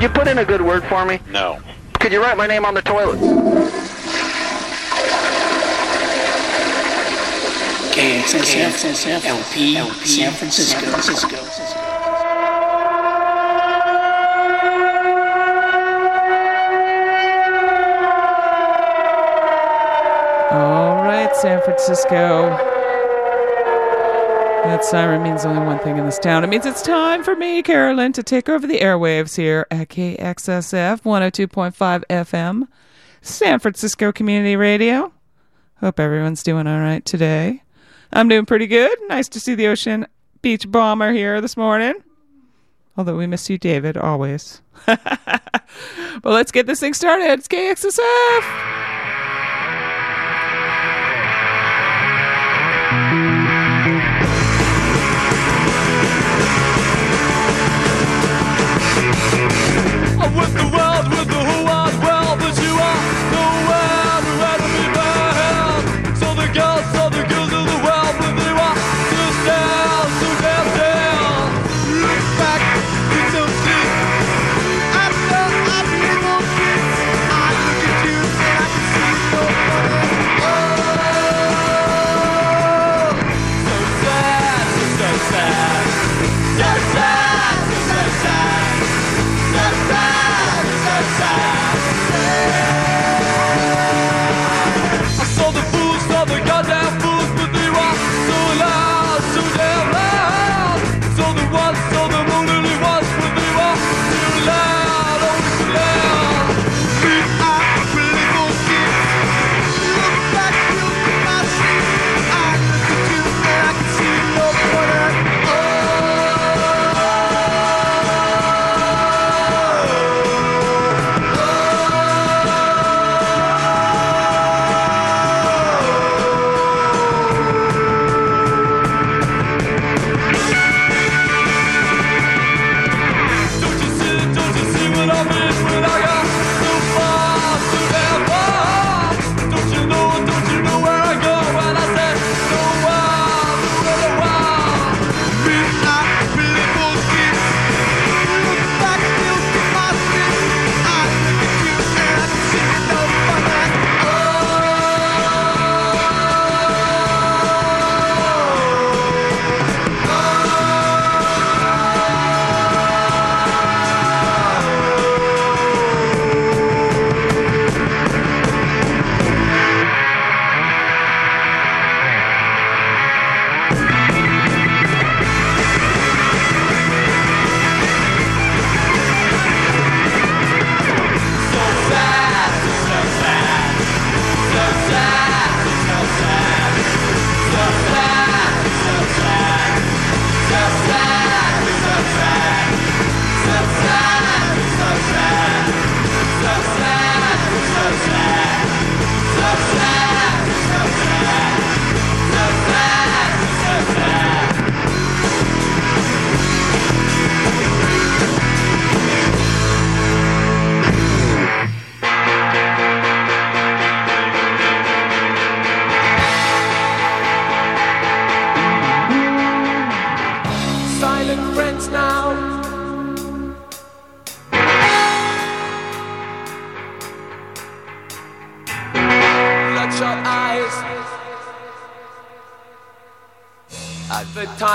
Could you put in a good word for me? No. Could you write my name on the toilet? KXSF, LP, San Francisco. San Francisco. All right, San Francisco. That siren means only one thing in this town. It means it's time for me, Carolyn, to take over the airwaves here at KXSF 102.5 FM, San Francisco Community Radio. Hope everyone's doing all right today. I'm doing pretty good. Nice to see the ocean beach bomber here this morning. Although we miss you, David, always. well, let's get this thing started. It's KXSF. what the world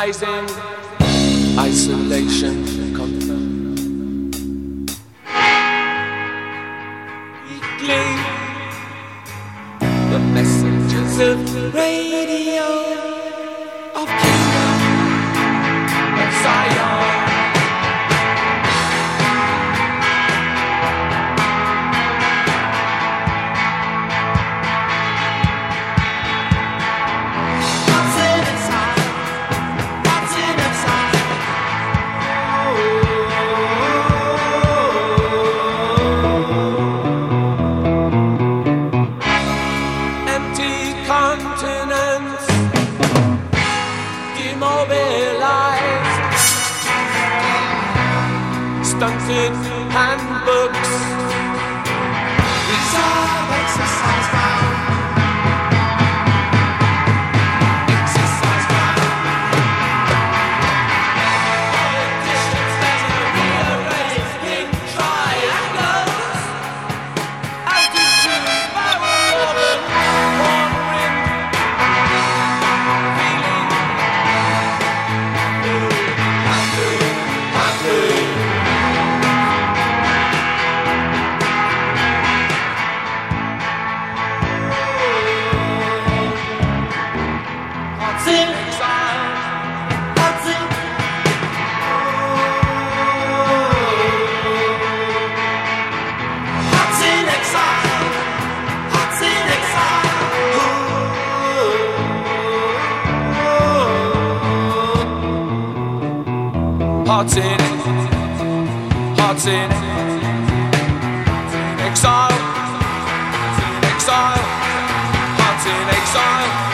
rising. Hearts in hearts in. Exile, exile, hearts in exile.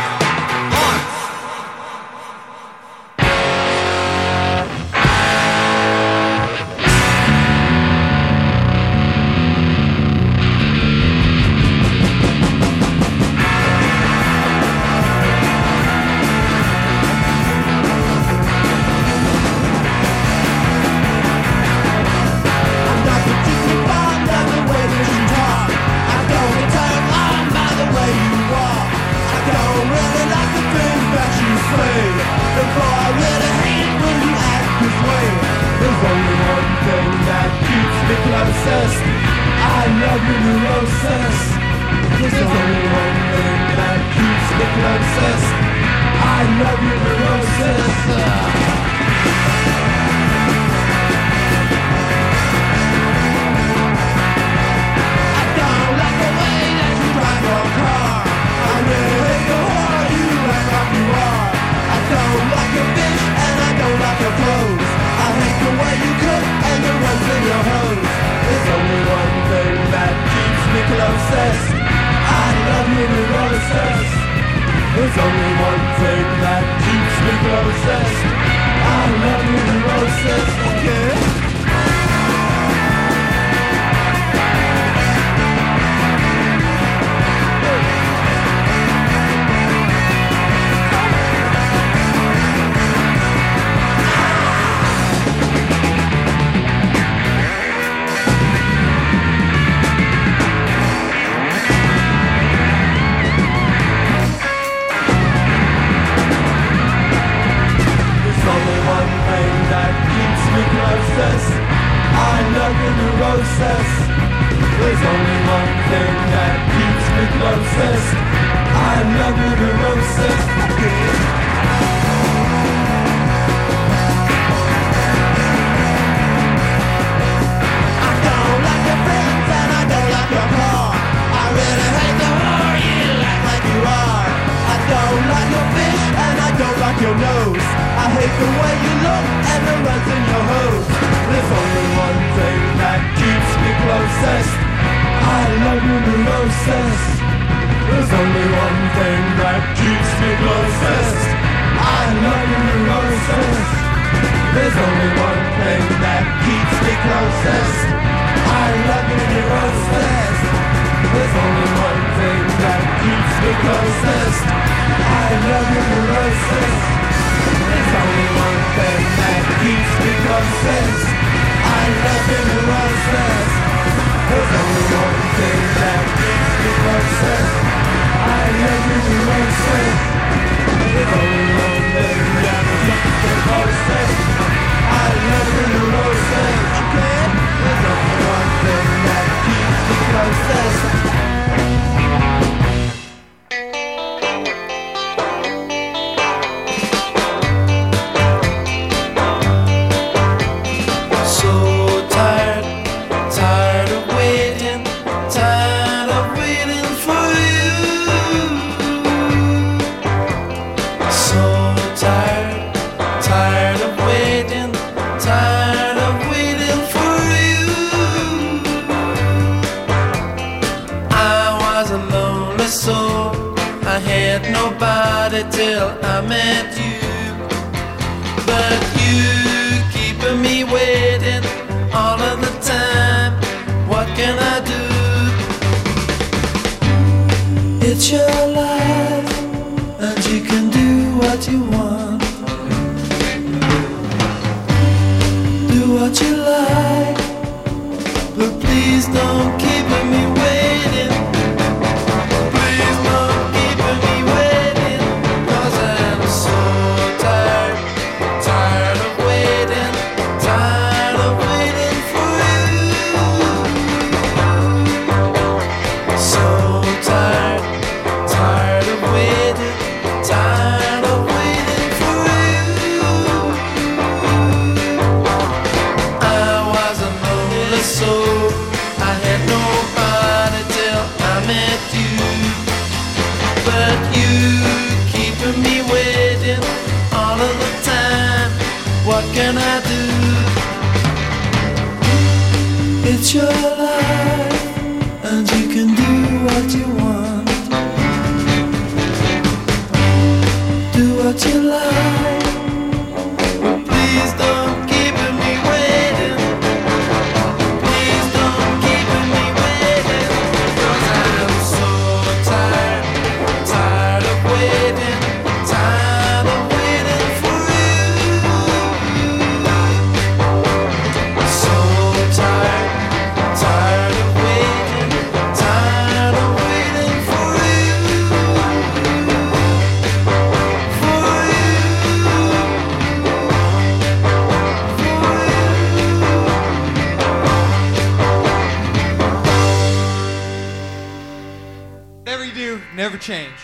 Change.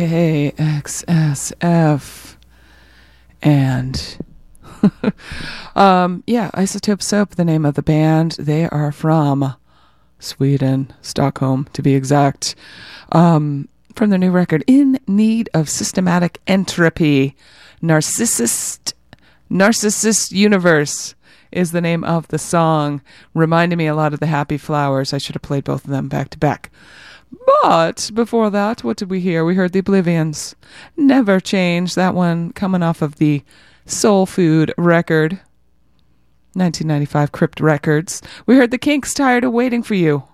KXSF. And um, yeah, Isotope Soap, the name of the band. They are from Sweden, Stockholm to be exact. Um, from their new record, In Need of Systematic Entropy, Narcissist, Narcissist Universe is the name of the song. Reminded me a lot of the Happy Flowers. I should have played both of them back to back. But before that, what did we hear? We heard the Oblivians. Never Change. That one coming off of the Soul Food record. 1995 Crypt Records. We heard the Kinks Tired of Waiting for You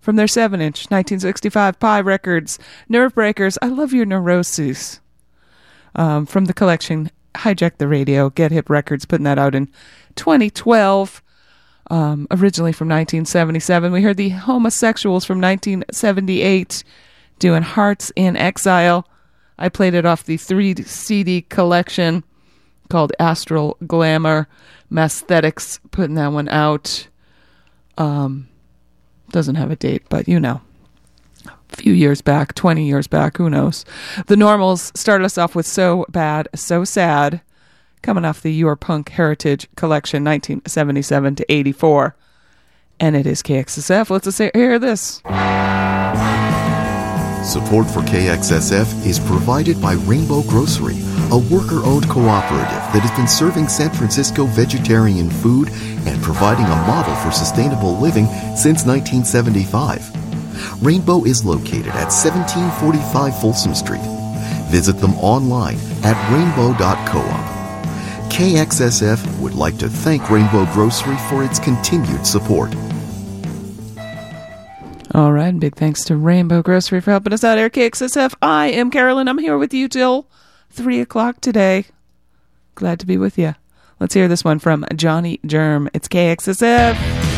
from their 7 inch 1965 Pye Records. Nervebreakers. I love your neuroses. Um, from the collection Hijack the Radio, Get Hip Records, putting that out in 2012 um, originally from 1977. We heard the Homosexuals from 1978 doing Hearts in Exile. I played it off the 3 CD collection called Astral Glamour. Messthetics putting that one out. Um, doesn't have a date, but you know. A few years back, 20 years back, who knows. The Normals started us off with So Bad, So Sad coming off the Your Punk Heritage Collection, 1977 to 84. And it is KXSF. Let's hear this. Support for KXSF is provided by Rainbow Grocery, a worker owned cooperative that has been serving San Francisco vegetarian food and providing a model for sustainable living since 1975. Rainbow is located at 1745 Folsom Street. Visit them online at rainbow.coop. KXSF would like to thank Rainbow Grocery for its continued support. All right, big thanks to Rainbow Grocery for helping us out here. KXSF, I am Carolyn. I'm here with you till 3 o'clock today. Glad to be with you. Let's hear this one from Johnny Germ. It's KXSF.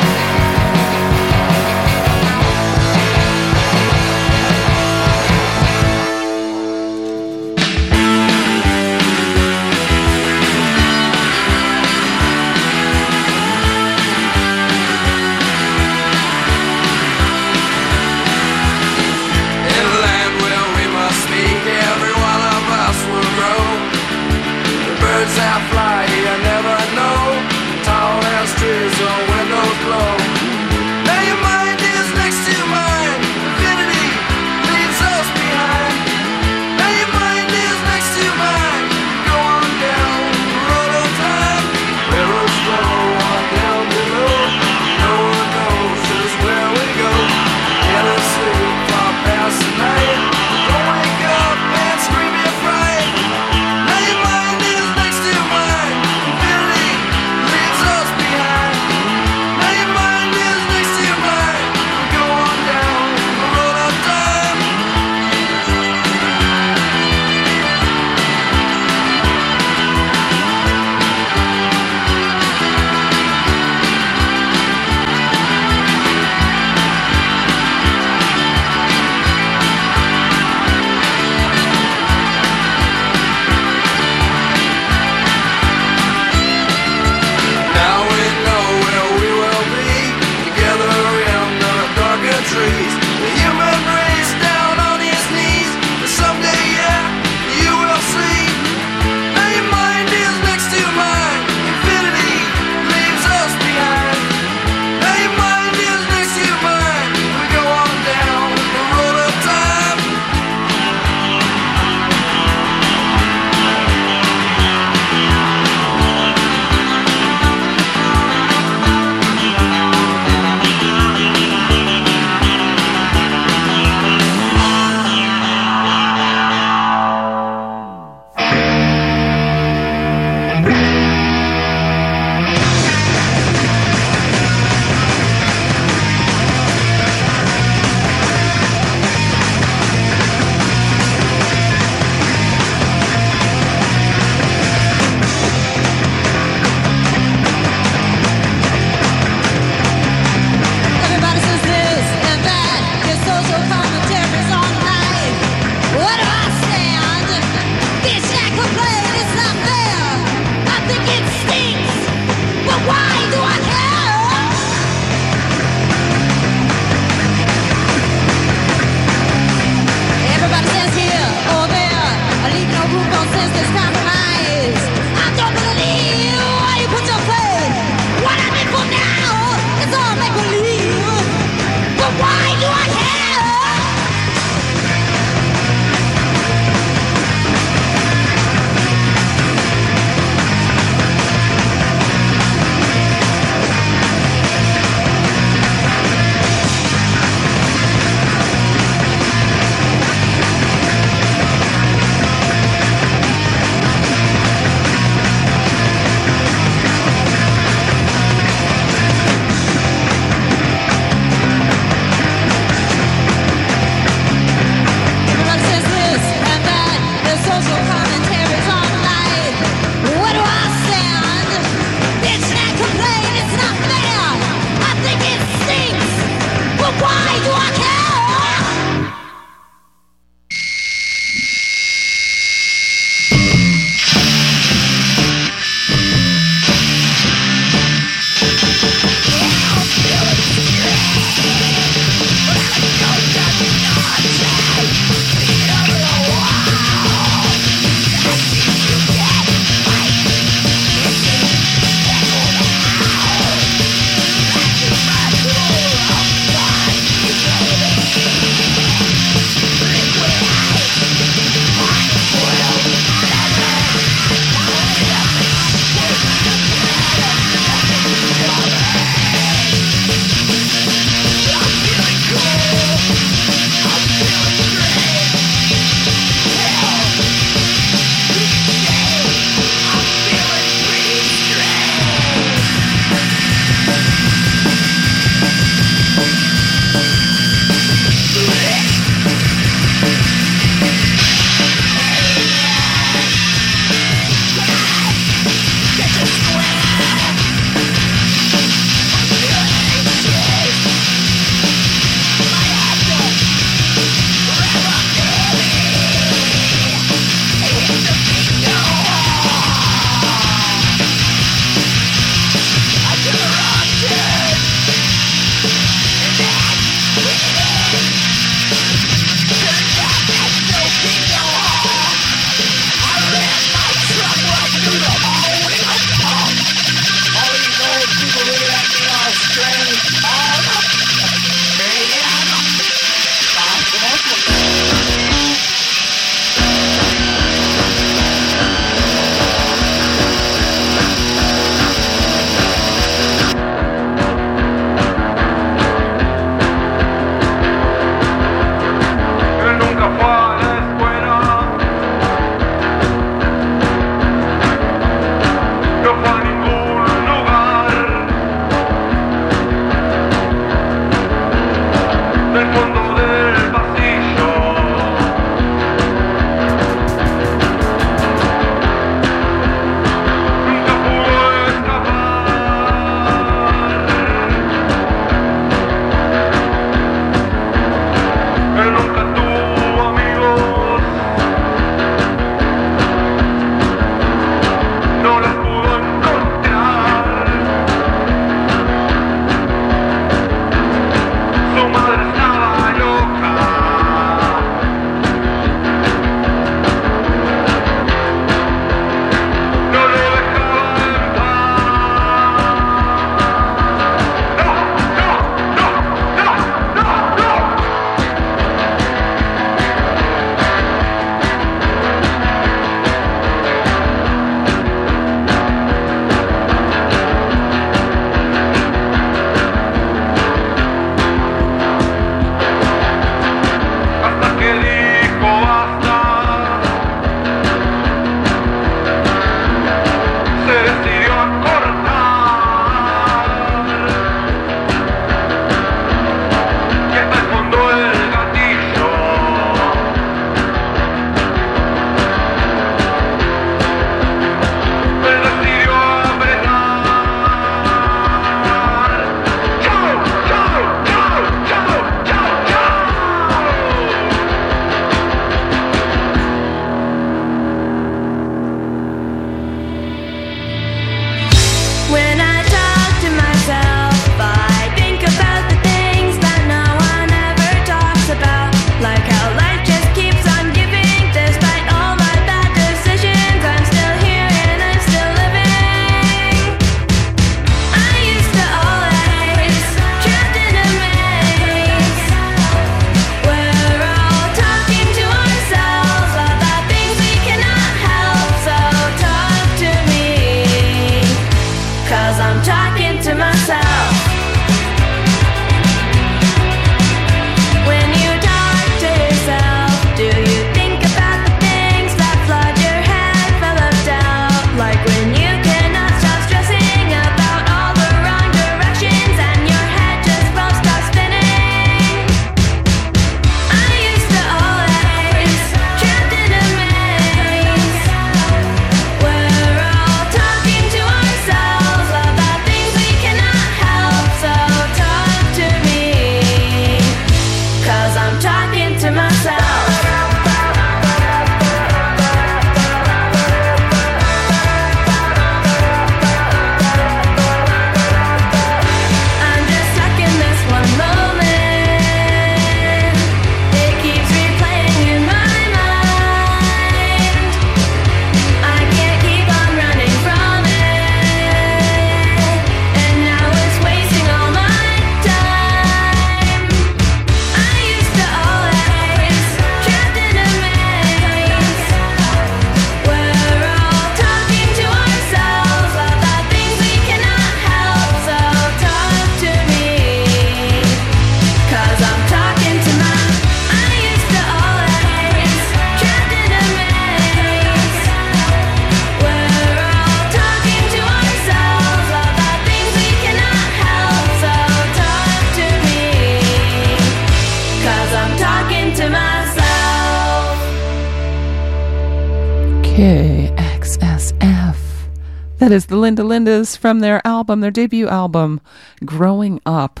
Linda Lindas from their album, their debut album, Growing Up.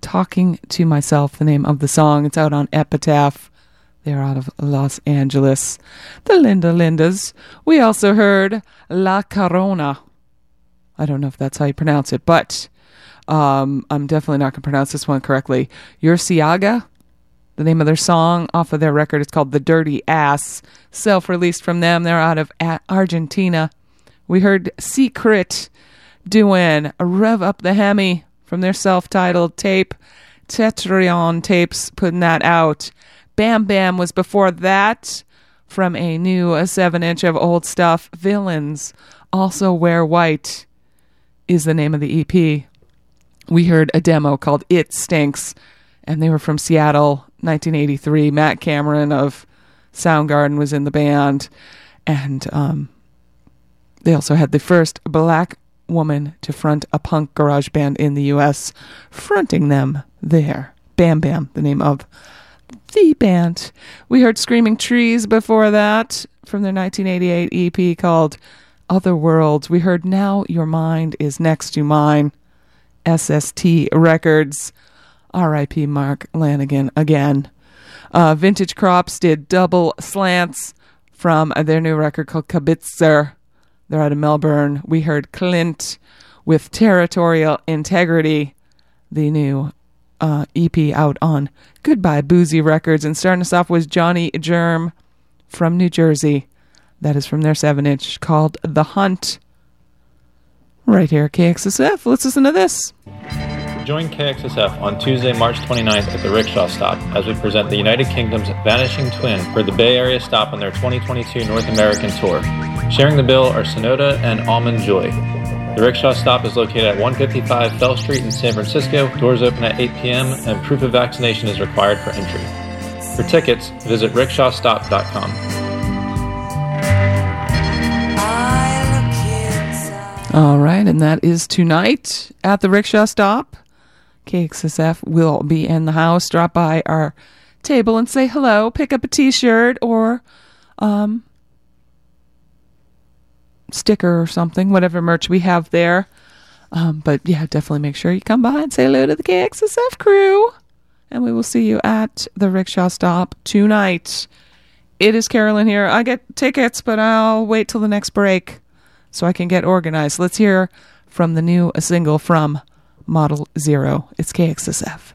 Talking to Myself, the name of the song. It's out on Epitaph. They're out of Los Angeles. The Linda Lindas. We also heard La Carroña. I don't know if that's how you pronounce it, but um, I'm definitely not going to pronounce this one correctly. Urciaga, the name of their song off of their record is called The Dirty Ass, self released from them. They're out of Argentina. We heard Secret doing Rev Up the Hemi from their self titled tape. Tetrion tapes putting that out. Bam Bam was before that from a new 7 inch of old stuff. Villains also wear white is the name of the EP. We heard a demo called It Stinks, and they were from Seattle, 1983. Matt Cameron of Soundgarden was in the band, and um, they also had the first black woman to front a punk garage band in the U.S., fronting them there. Bam Bam, the name of the band. We heard Screaming Trees before that from their 1988 EP called Other Worlds. We heard Now Your Mind is Next to Mine, SST Records. R.I.P. Mark Lanegan again. Uh, Vintage Crops did Double Slants from their new record called Kibitzer. They're out of Melbourne. We heard Klint with Territorial Integrity, the new uh, EP out on Goodbye Boozy Records. And starting us off was Johnny Germ from New Jersey. That is from their 7 inch called The Hunt. Right here KXSF. Let's listen to this. Join KXSF on Tuesday, March 29th at the Rickshaw Stop as we present the United Kingdom's Vanishing Twin for the Bay Area stop on their 2022 North American tour. Sharing the bill are Sonoda and Almond Joy. The Rickshaw Stop is located at 155 Fell Street in San Francisco. Doors open at 8 p.m. and proof of vaccination is required for entry. For tickets, visit rickshawstop.com. All right, and that is tonight at the Rickshaw Stop. KXSF will be in the house. Drop by our table and say hello. Pick up a T-shirt or um, sticker or something, whatever merch we have there. Um, but yeah, definitely make sure you come by and say hello to the KXSF crew. And we will see you at the Rickshaw Stop tonight. It is Carolyn here. I get tickets, but I'll wait till the next break so I can get organized. Let's hear from the new single from Model Zero. It's KXSF.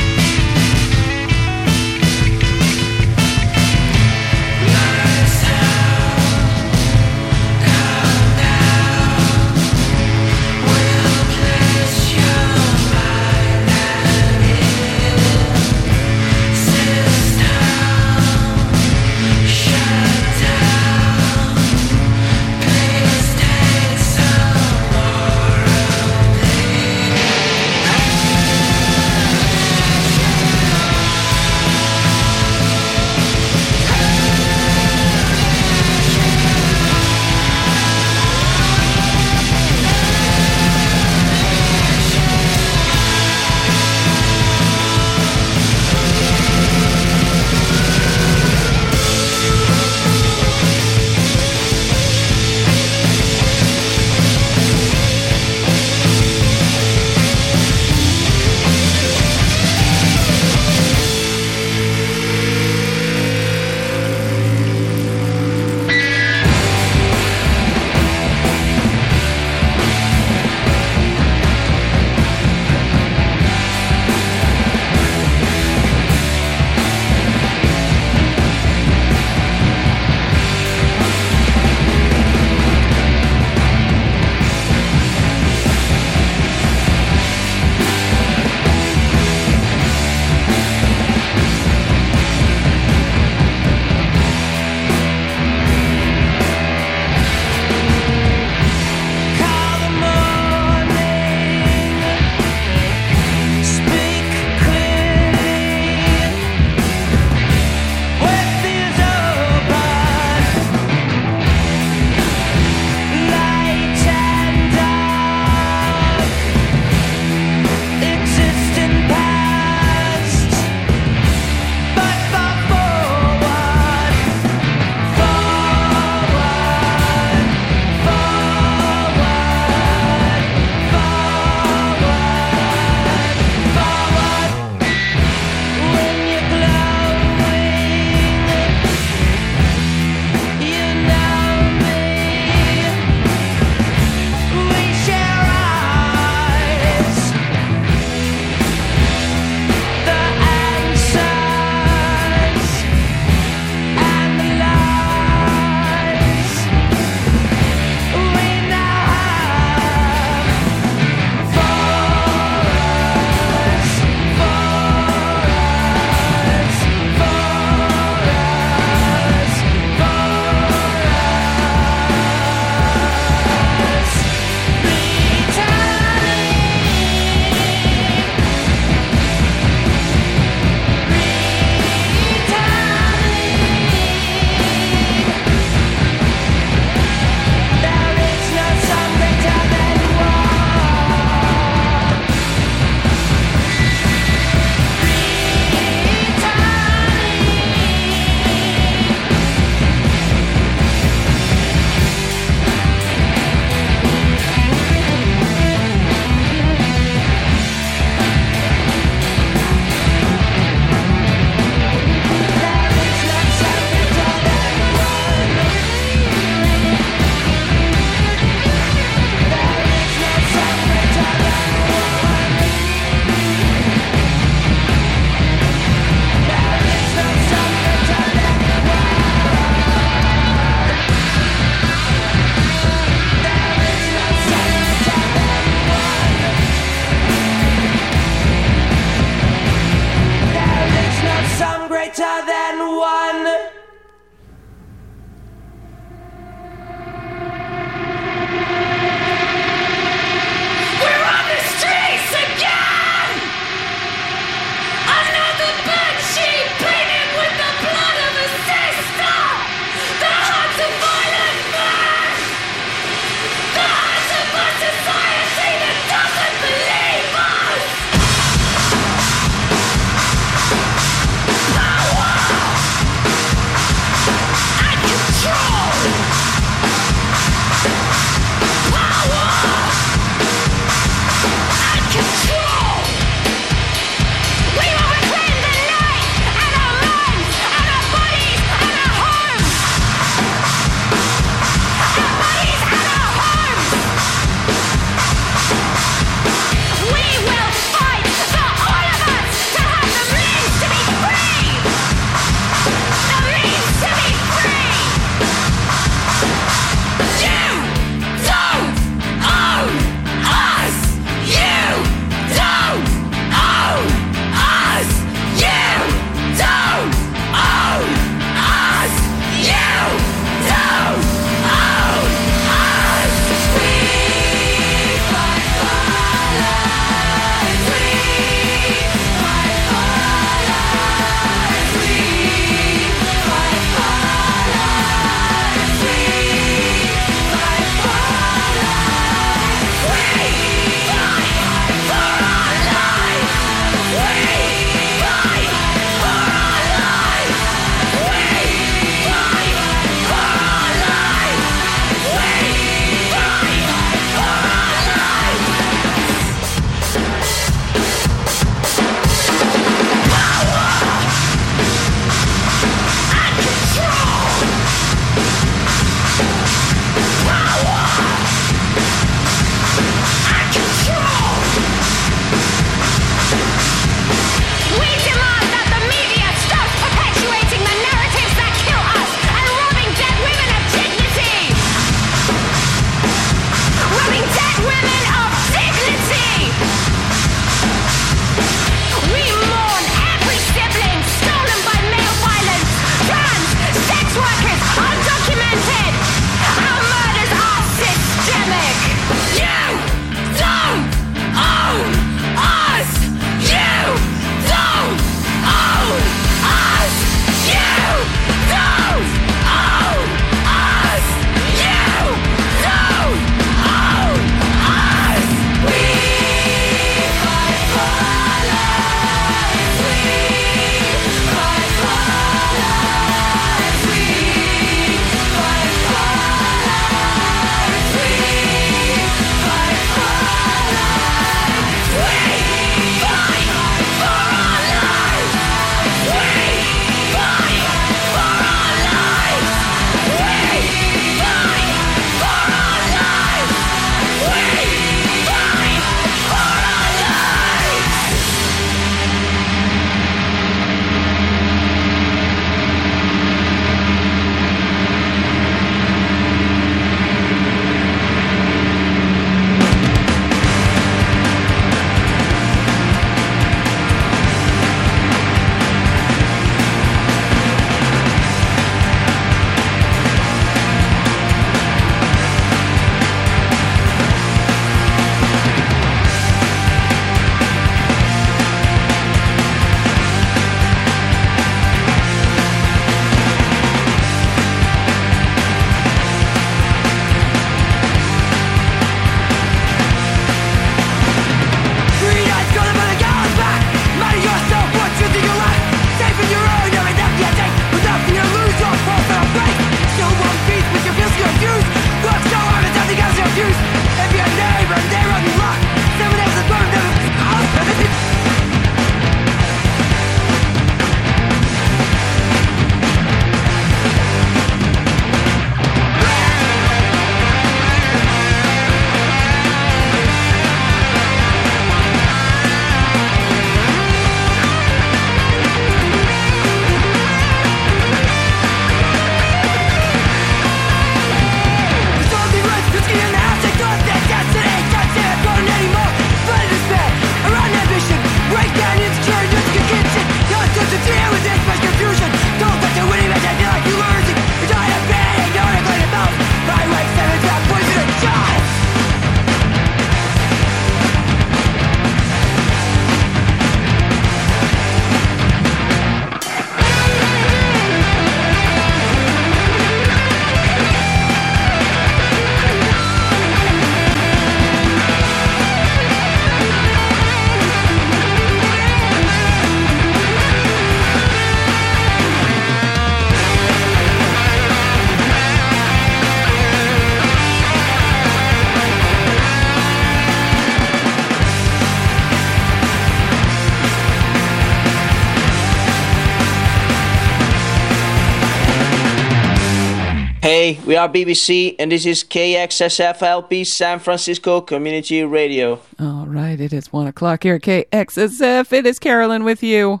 Hey, we are BBC and this is KXSFLP San Francisco Community Radio. All right, it is one o'clock here at KXSF. It is Carolyn with you.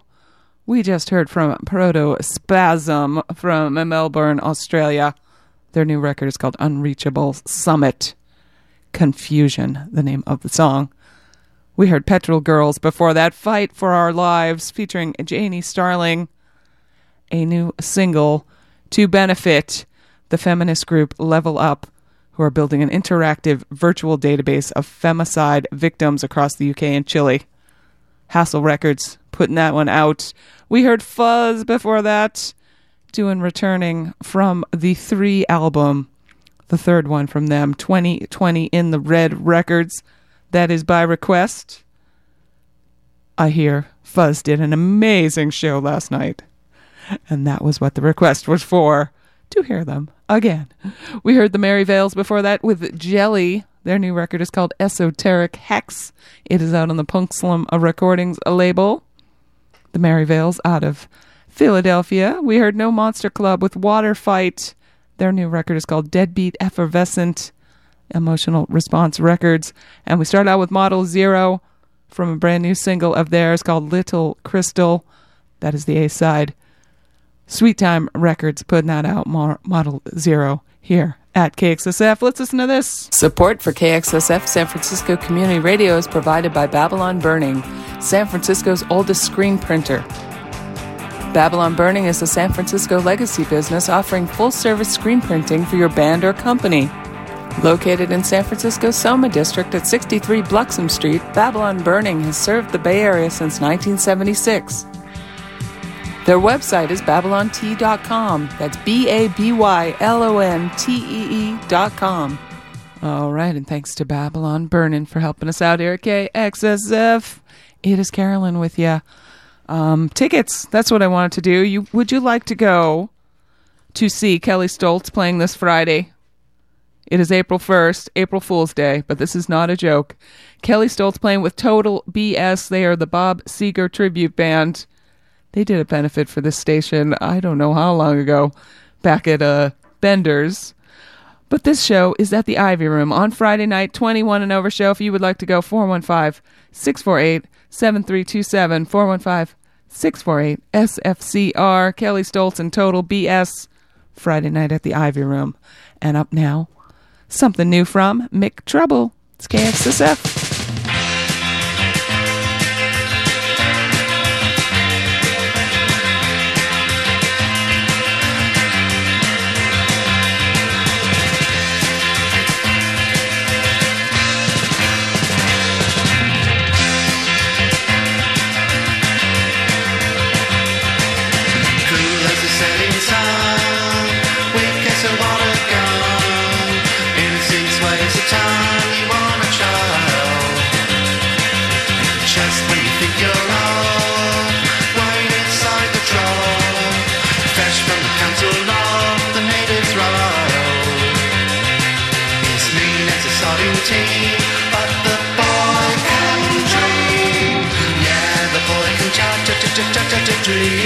We just heard from Protospasm from Melbourne, Australia. Their new record is called Unreachable Summit. Confusion, the name of the song. We heard Petrol Girls before that, Fight for Our Lives, featuring Janey Starling. A new single to benefit the feminist group Level Up, who are building an interactive virtual database of femicide victims across the UK and Chile. Hassle Records putting that one out. We heard Fuzz before that, doing returning from the three album, the third one from them, 2020 in the Red Records. That is by request. I hear Fuzz did an amazing show last night. And that was what the request was for to hear them again. We heard the Mary Veils before that with Jelly. Their new record is called Esoteric Hex. It is out on the Punk Slum uh, Recordings uh, label. The Mary Veils out of Philadelphia. We heard No Monster Club with Water Fight. Their new record is called Deadbeat Effervescent Emotional Response Records. And we start out with Model Zero from a brand new single of theirs called Little Crystal. That is the A side. Sweet Time Records putting that out, Model Zero, here at KXSF. Let's listen to this. Support for KXSF San Francisco Community Radio is provided by Babylon Burning, San Francisco's oldest screen printer. Babylon Burning is a San Francisco legacy business offering full service screen printing for your band or company. Located in San Francisco's Soma District at 63 Bluxom Street, Babylon Burning has served the Bay Area since 1976. Their website is babylontee.com. That's B A B Y L O N T E E.com. All right, and thanks to Babylon Burning for helping us out here at KXSF. It is Carolyn with you. Um, tickets, that's what I wanted to do. You Would you like to go to see Kelley Stoltz playing this Friday? It is April 1st, April Fool's Day, but this is not a joke. Kelley Stoltz playing with Total BS. They are the Bob Seger tribute band. They did a benefit for this station, I don't know how long ago, back at uh, Bender's. But this show is at the Ivy Room on Friday night, 21 and over show. If you would like to go, 415 648 7327, 415 648 SFCR, Kelley Stoltz and Total BS, Friday night at the Ivy Room. And up now, something new from Mick Trouble. It's KXSF. Cha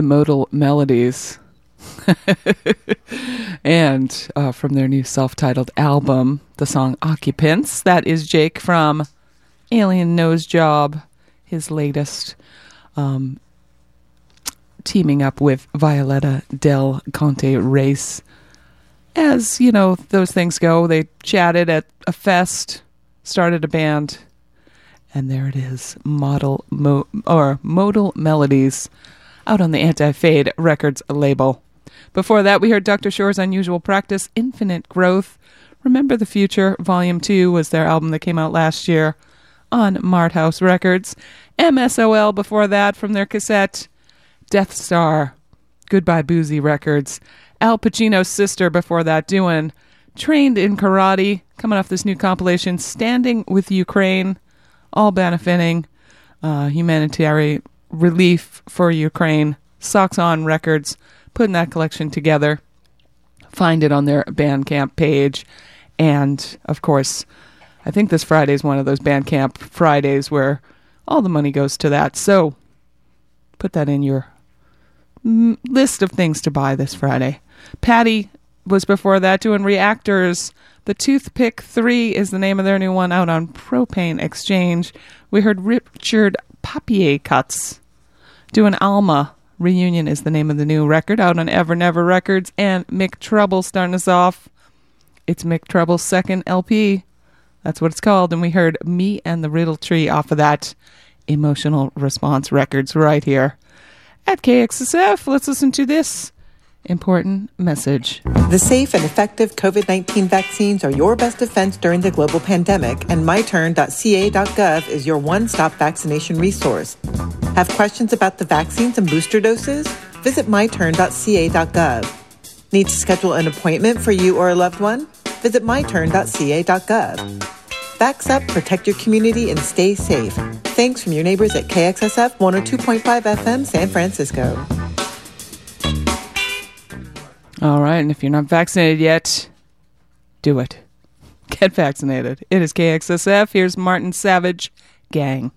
The Modal Melodies. and uh, from their new self titled album, the song Occupants. That is Jake from Alien Nose Job, his latest, um, teaming up with Violetta Del Conte Race. As, you know, those things go, they chatted at a fest, started a band, and there it is model mo- or modal melodies out on the anti-fade records label. Before that we heard dr sure's unusual practice infinite growth. Remember the future volume 2 was their album that came out last year on mart house records. Msol before that from their cassette death star. Goodbye boozy records. Al pacino's sister before that doing trained in karate coming off this new compilation standing with ukraine all benefiting uh, humanitarian relief for Ukraine. Socks On Records putting that collection together. Find it on their Bandcamp page. And of course, I think this Friday is one of those Bandcamp Fridays where all the money goes to that. So put that in your list of things to buy this Friday. Patti was before that doing reactors. The Toothpick 3 is the name of their new one out on Propane Exchange. We heard Richard Papiercuts doing Alma. Reunion is the name of the new record out on Ever Never Records. And Mick Trouble starting us off. It's Mick Trouble's second LP. That's what it's called. And we heard Me and the Riddle Tree off of that Emotional Response Records right here at KXSF. Let's listen to this important message. The safe and effective COVID 19 vaccines are your best defense during the global pandemic, and myturn.ca.gov is your one stop vaccination resource. Have questions about the vaccines and booster doses? Visit myturn.ca.gov. Need to schedule an appointment for you or a loved one? Visit myturn.ca.gov. Backs up, protect your community, and stay safe. Thanks from your neighbors at KXSF 102.5 FM San Francisco. All right, and if you're not vaccinated yet, do it. Get vaccinated. It is KXSF. Here's Martin Savage, Gang.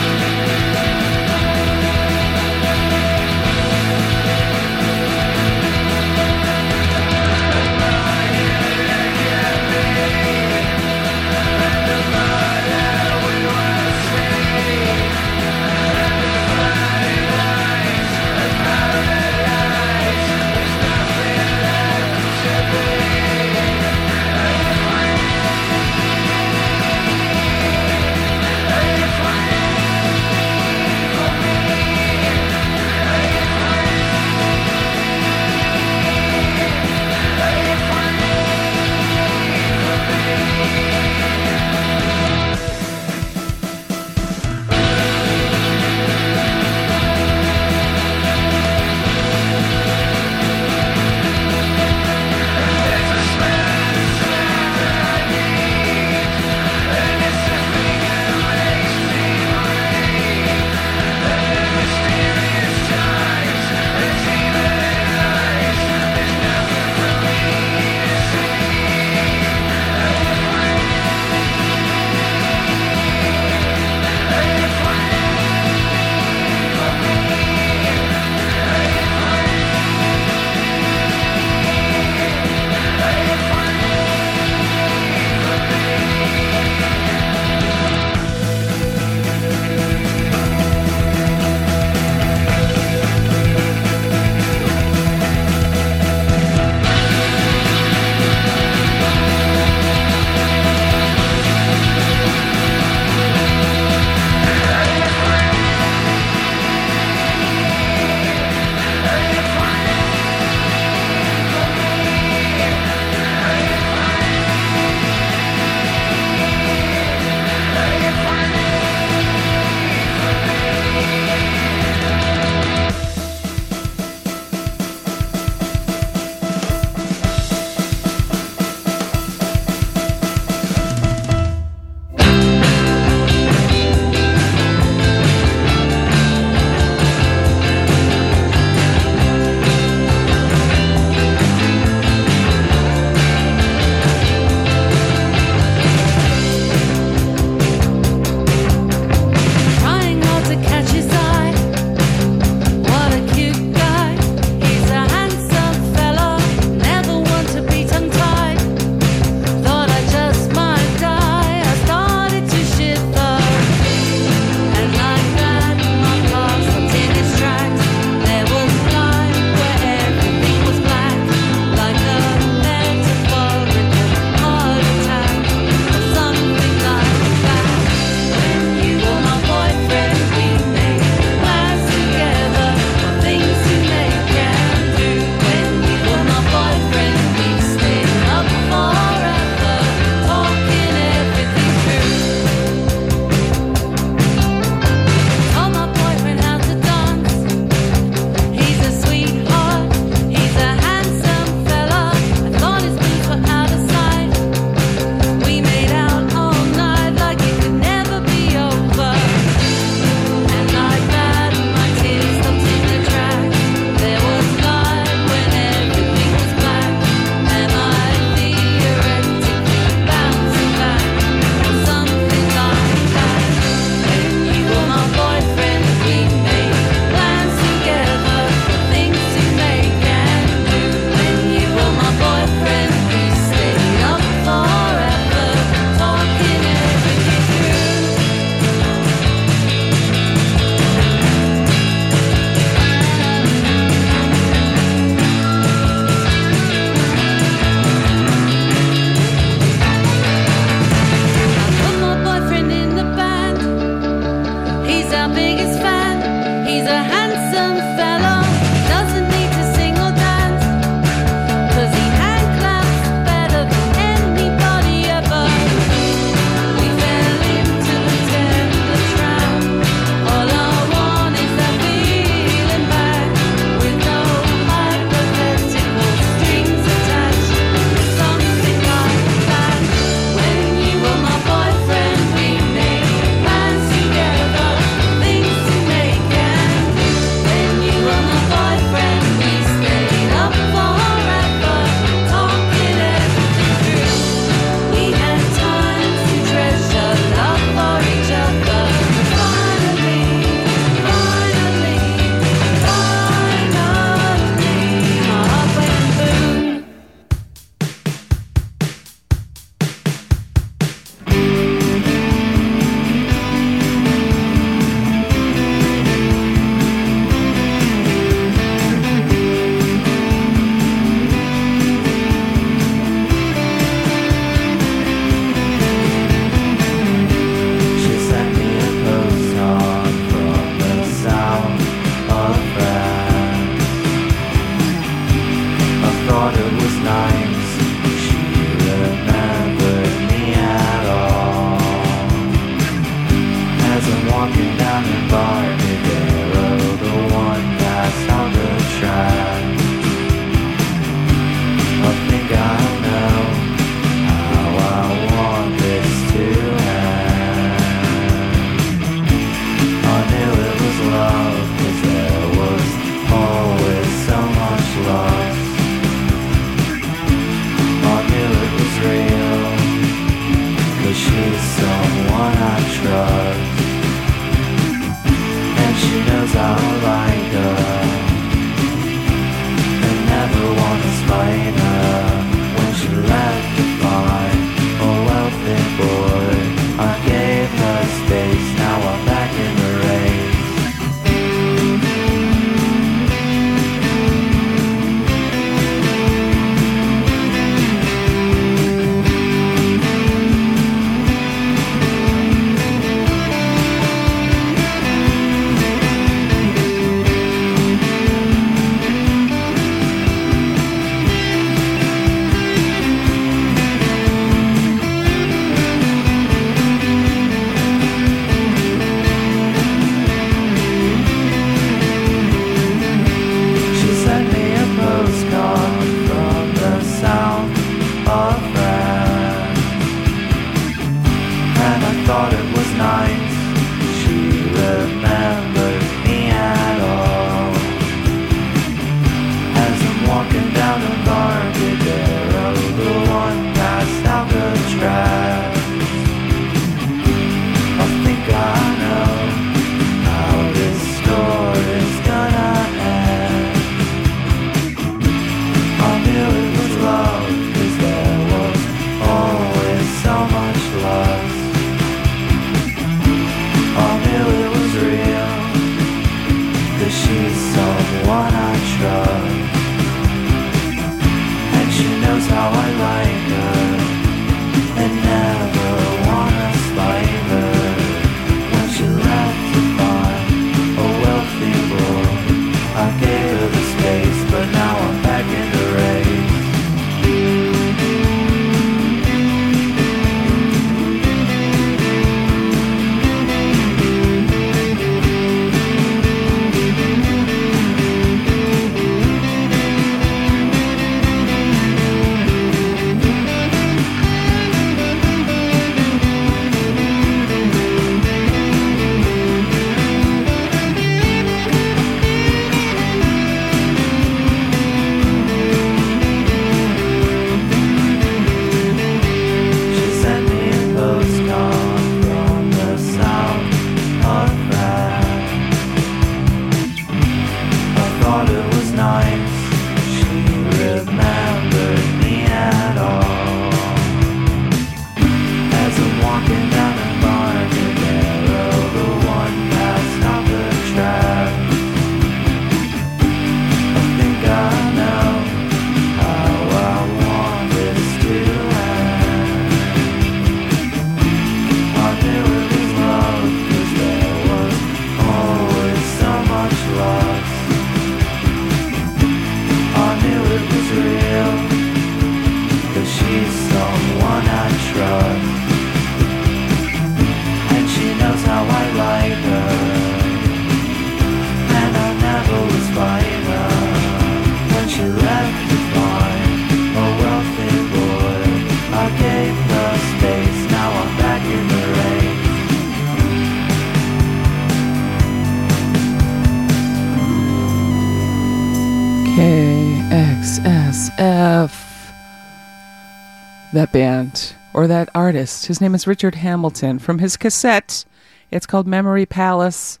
That band, or that artist, his name is Richard Hamilton. From his cassette, it's called Memory Palace.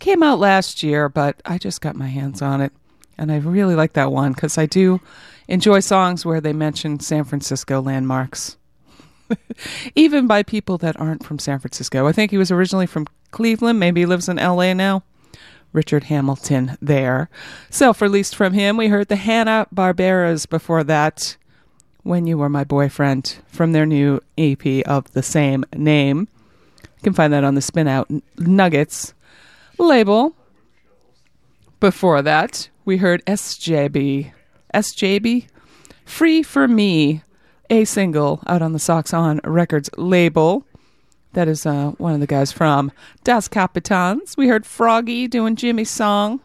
Came out last year, but I just got my hands on it. And I really like that one because I do enjoy songs where they mention San Francisco landmarks. Even by people that aren't from San Francisco. I think he was originally from Cleveland. Maybe he lives in LA now. Richard Hamilton there. Self released from him, we heard the Hannah Barberas before that. When You Were My Boyfriend from their new EP of the same name. You can find that on the Spin Out Nuggets label. Before that, we heard Esjaybe. Esjaybe? Free for Me, a single out on the Socks On Records label. That is uh, one of the guys from Das Capitans. We heard Froggy doing Jimmy's song.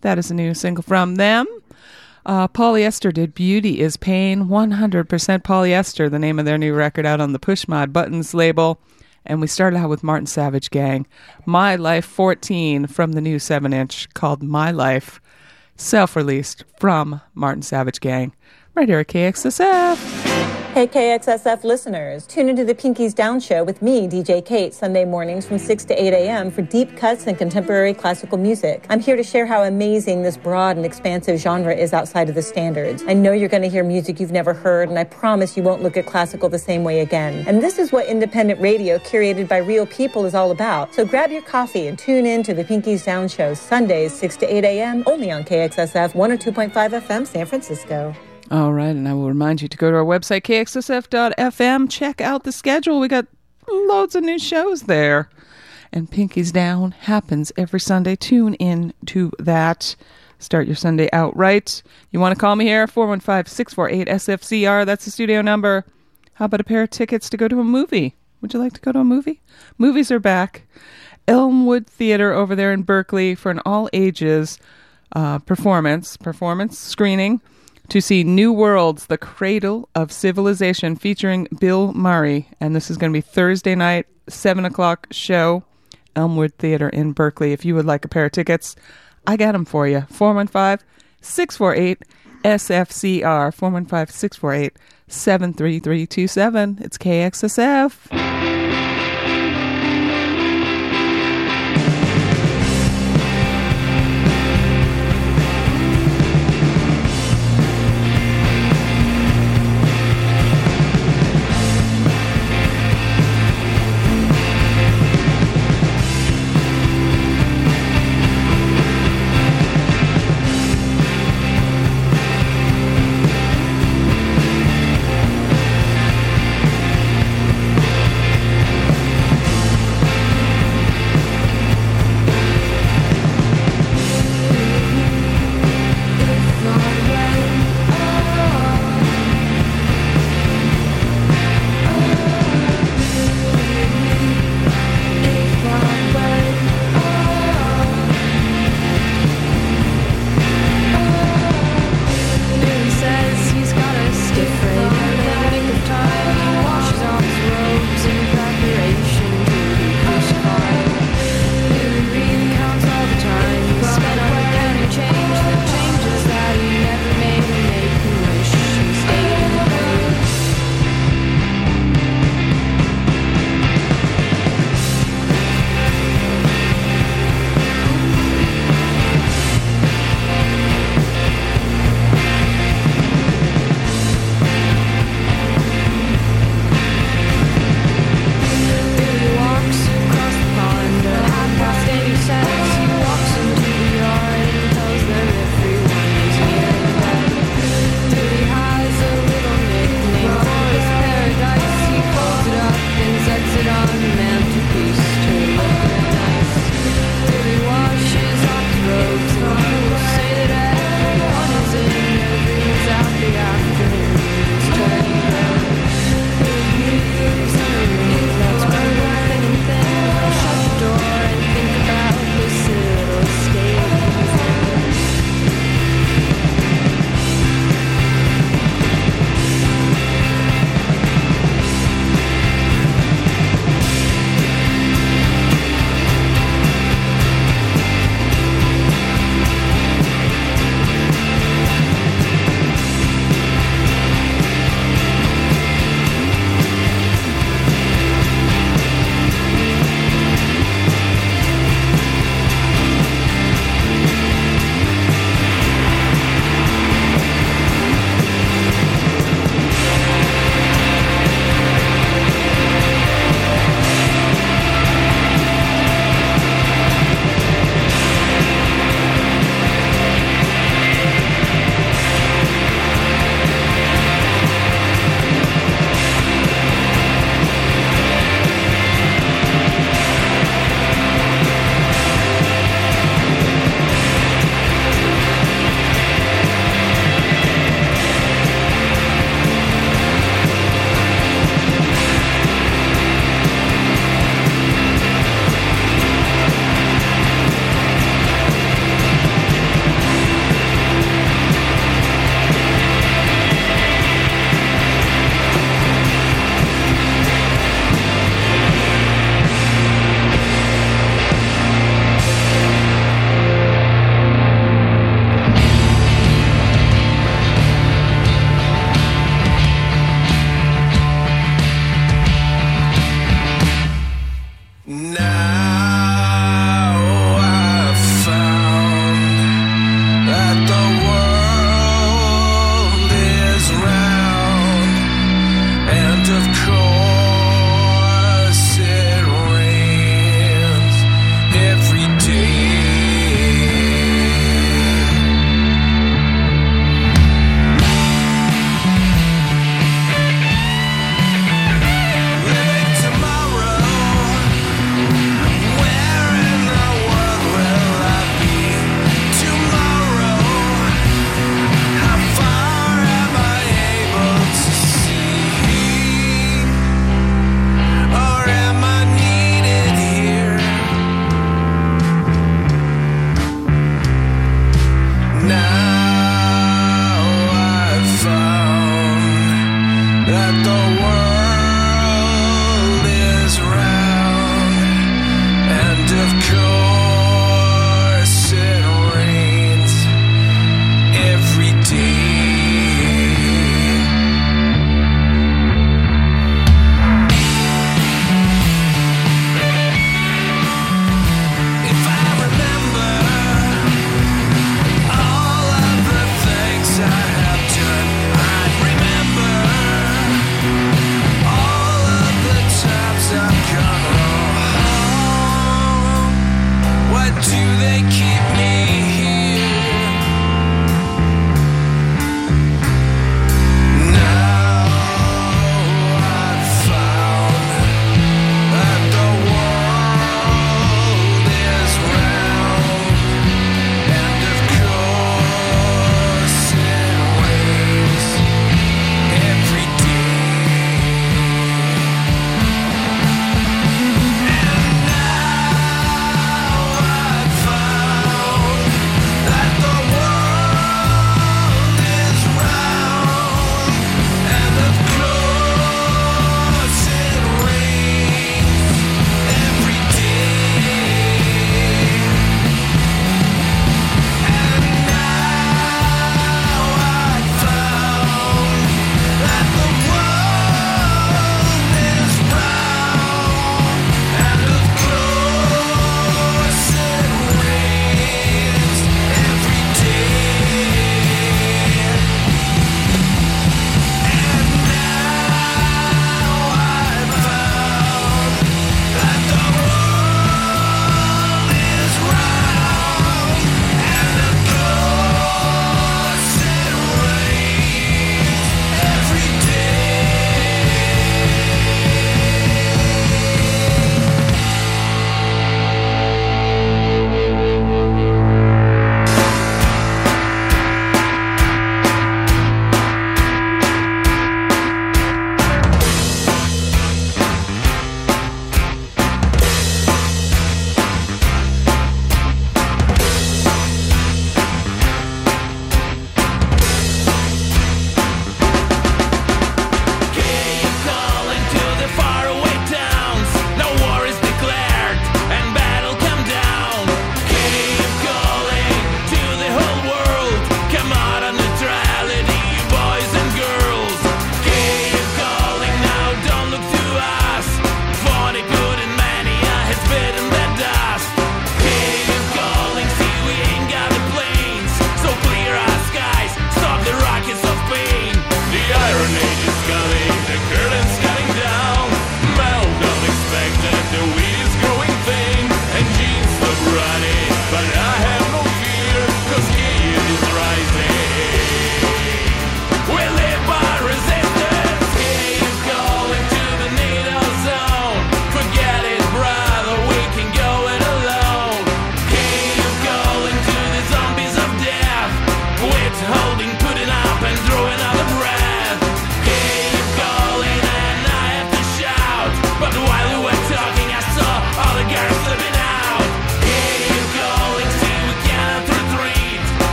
That is a new single from them. Uh, polyester did Beauty is Pain, 100% polyester, the name of their new record out on the Push Mod Buttons label. And we started out with Martin Savage Gang, My Life 14 from the new 7 inch called My Life, self released from Martin Savage Gang, right here at KXSF. Hey KXSF listeners, tune into the Pinkies Down Show with me, DJ Kate, Sunday mornings from 6 to 8 a.m. for deep cuts and contemporary classical music. I'm here to share how amazing this broad and expansive genre is outside of the standards. I know you're going to hear music you've never heard, and I promise you won't look at classical the same way again. And this is what independent radio curated by real people is all about. So grab your coffee and tune in to the Pinkies Down Show Sundays, 6 to 8 a.m. only on KXSF 102.5 FM San Francisco. All right, and I will remind you to go to our website, kxsf.fm. Check out the schedule. We got loads of new shows there. And Pinky's Down happens every Sunday. Tune in to that. Start your Sunday out right. You want to call me here? 415 648 SFCR. That's the studio number. How about a pair of tickets to go to a movie? Would you like to go to a movie? Movies are back. Elmwood Theater over there in Berkeley for an all ages uh, performance, performance screening to see New Worlds, The Cradle of Civilization, featuring Bill Murray. And this is going to be Thursday night, 7 o'clock show, Elmwood Theater in Berkeley. If you would like a pair of tickets, I got them for you. 415 648 SFCR, 415 648 73327. It's KXSF.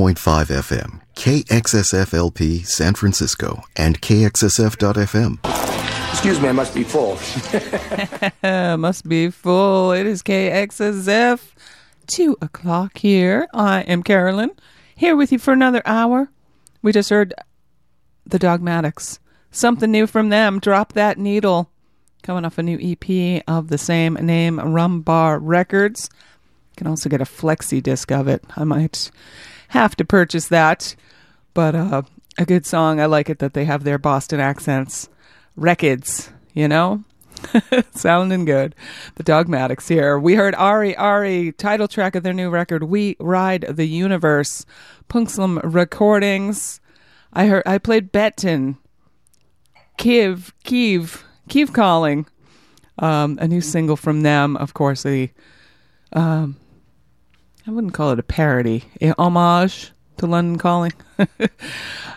102.5 FM, KXSFLP San Francisco, and KXSF.FM. Excuse me, I must be full. Must be full. It is KXSF. Two o'clock here. I am Carolyn, here with you for another hour. We just heard the Dogmatics. Something new from them. Drop that needle. Coming off a new EP of the same name, Rum Bar Records. You can also get a flexi disc of it. I might have to purchase that. But uh, a good song. I like it that they have their Boston accents. Records, you know? Sounding good. The Dogmatics here. We heard Arre! Arre!, title track of their new record, We Ride the Universe. Punkslam Recordings. I heard I played Beton. Kiev, Kiev, Kiev Calling. Um, a new single from them. Of course, the um, I wouldn't call it a parody, a homage to London Calling.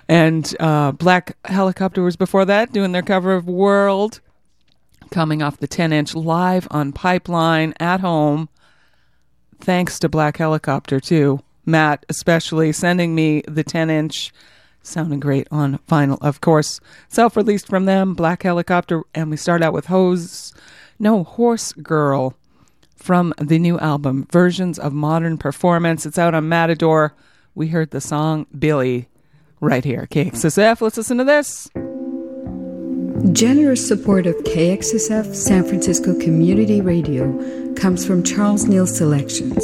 and uh, Black Helicopter was before that, doing their cover of World, coming off the 10 inch live on Pipeline at home. Thanks to Black Helicopter, too. Matt, especially, sending me the 10 inch. Sounding great on vinyl, of course. Self released from them, Black Helicopter. And we start out with Hose, no, Horsegirl from the new album, Versions of Modern Performance. It's out on Matador. We heard the song Billy right here. KXSF, let's listen to this. Generous support of KXSF San Francisco Community Radio comes from Charles Neal Selections.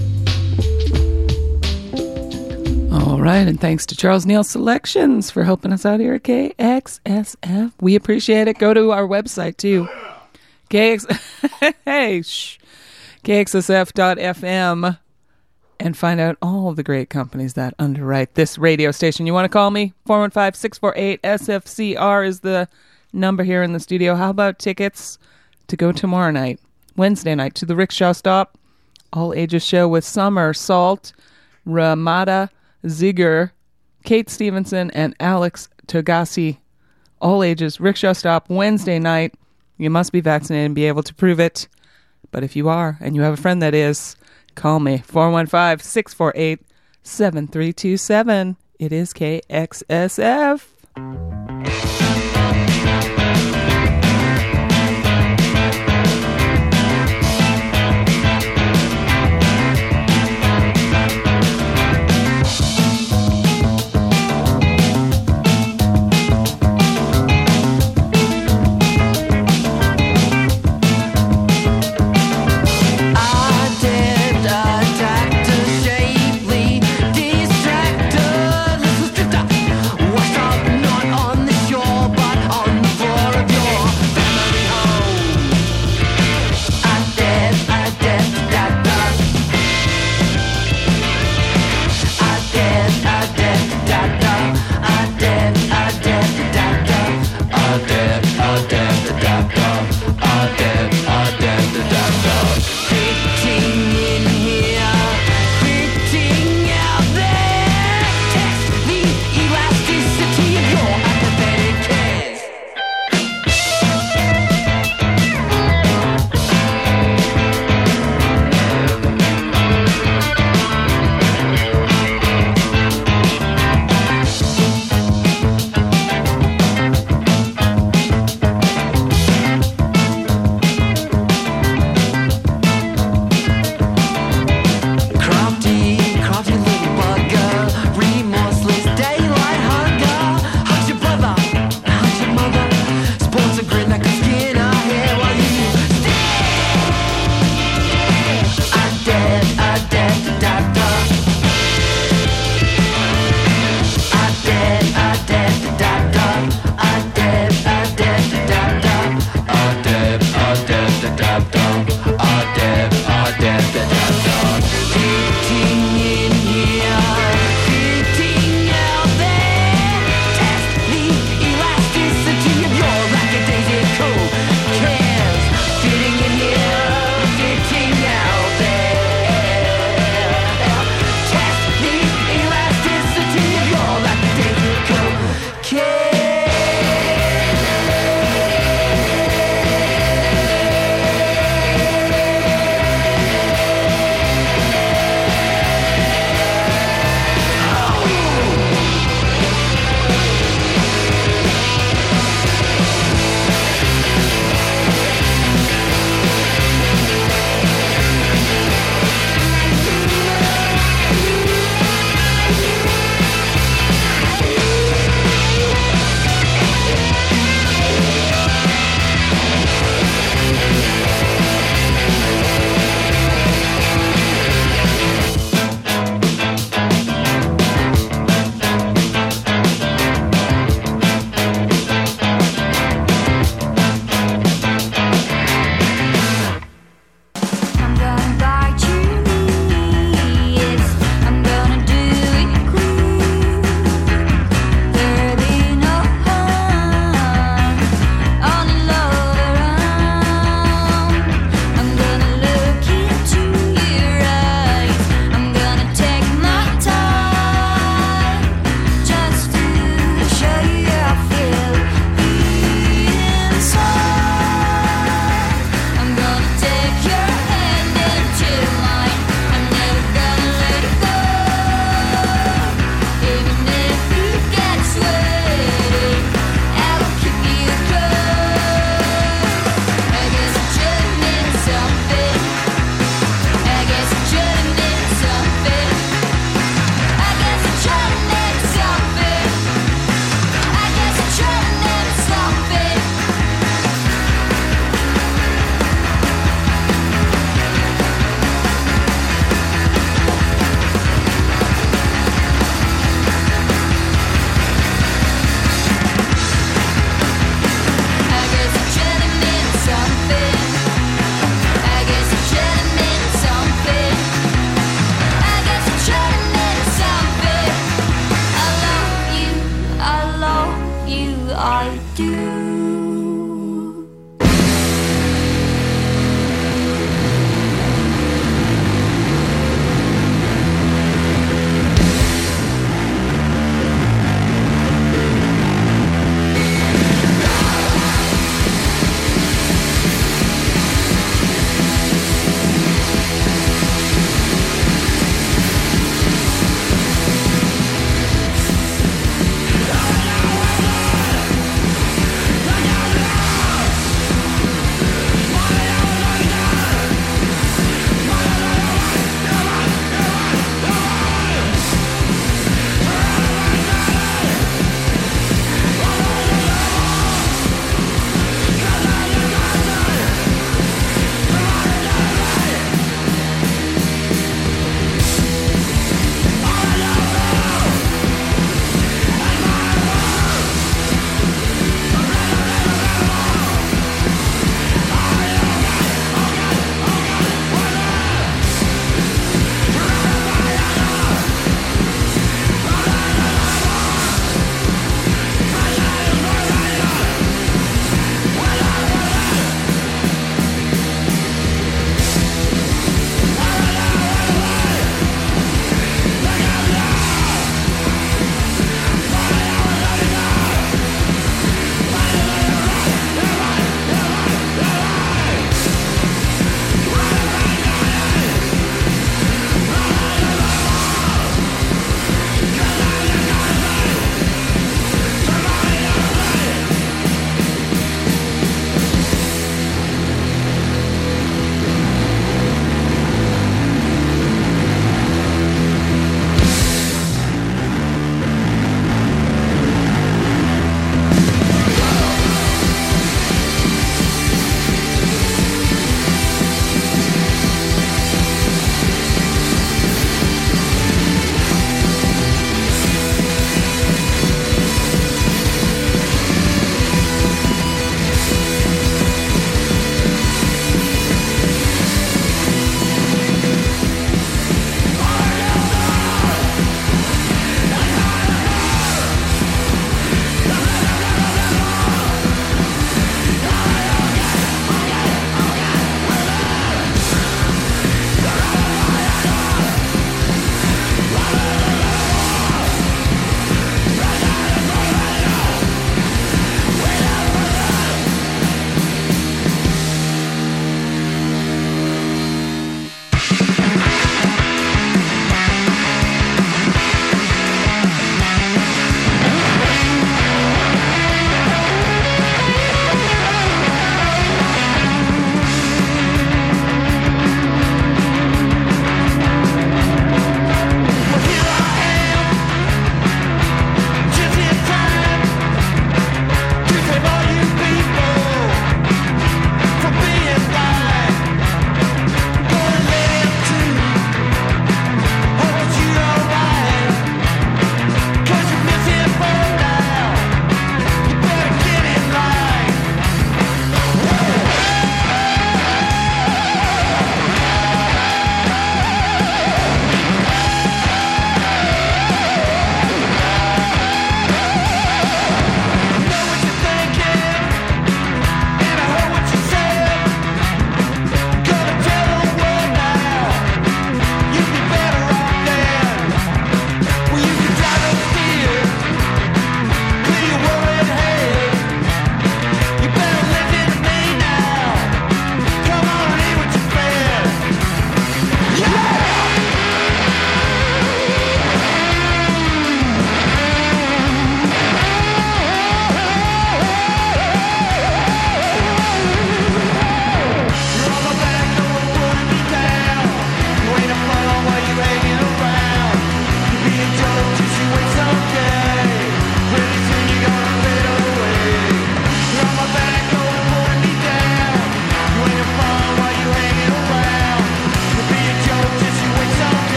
All right, and thanks to Charles Neal Selections for helping us out here at KXSF. We appreciate it. Go to our website too. KX hey, shh. KXSF.FM and find out all the great companies that underwrite this radio station. You want to call me? 415 648 SFCR is the number here in the studio. How about tickets to go tomorrow night, Wednesday night, to the Rickshaw Stop? All ages show with Summer, Salt, Ramada, Ziegler, Kate Stevenson, and Alex Togassi. All ages, Rickshaw Stop, Wednesday night. You must be vaccinated and be able to prove it. But if you are, and you have a friend that is, call me 415 648 7327. It is KXSF.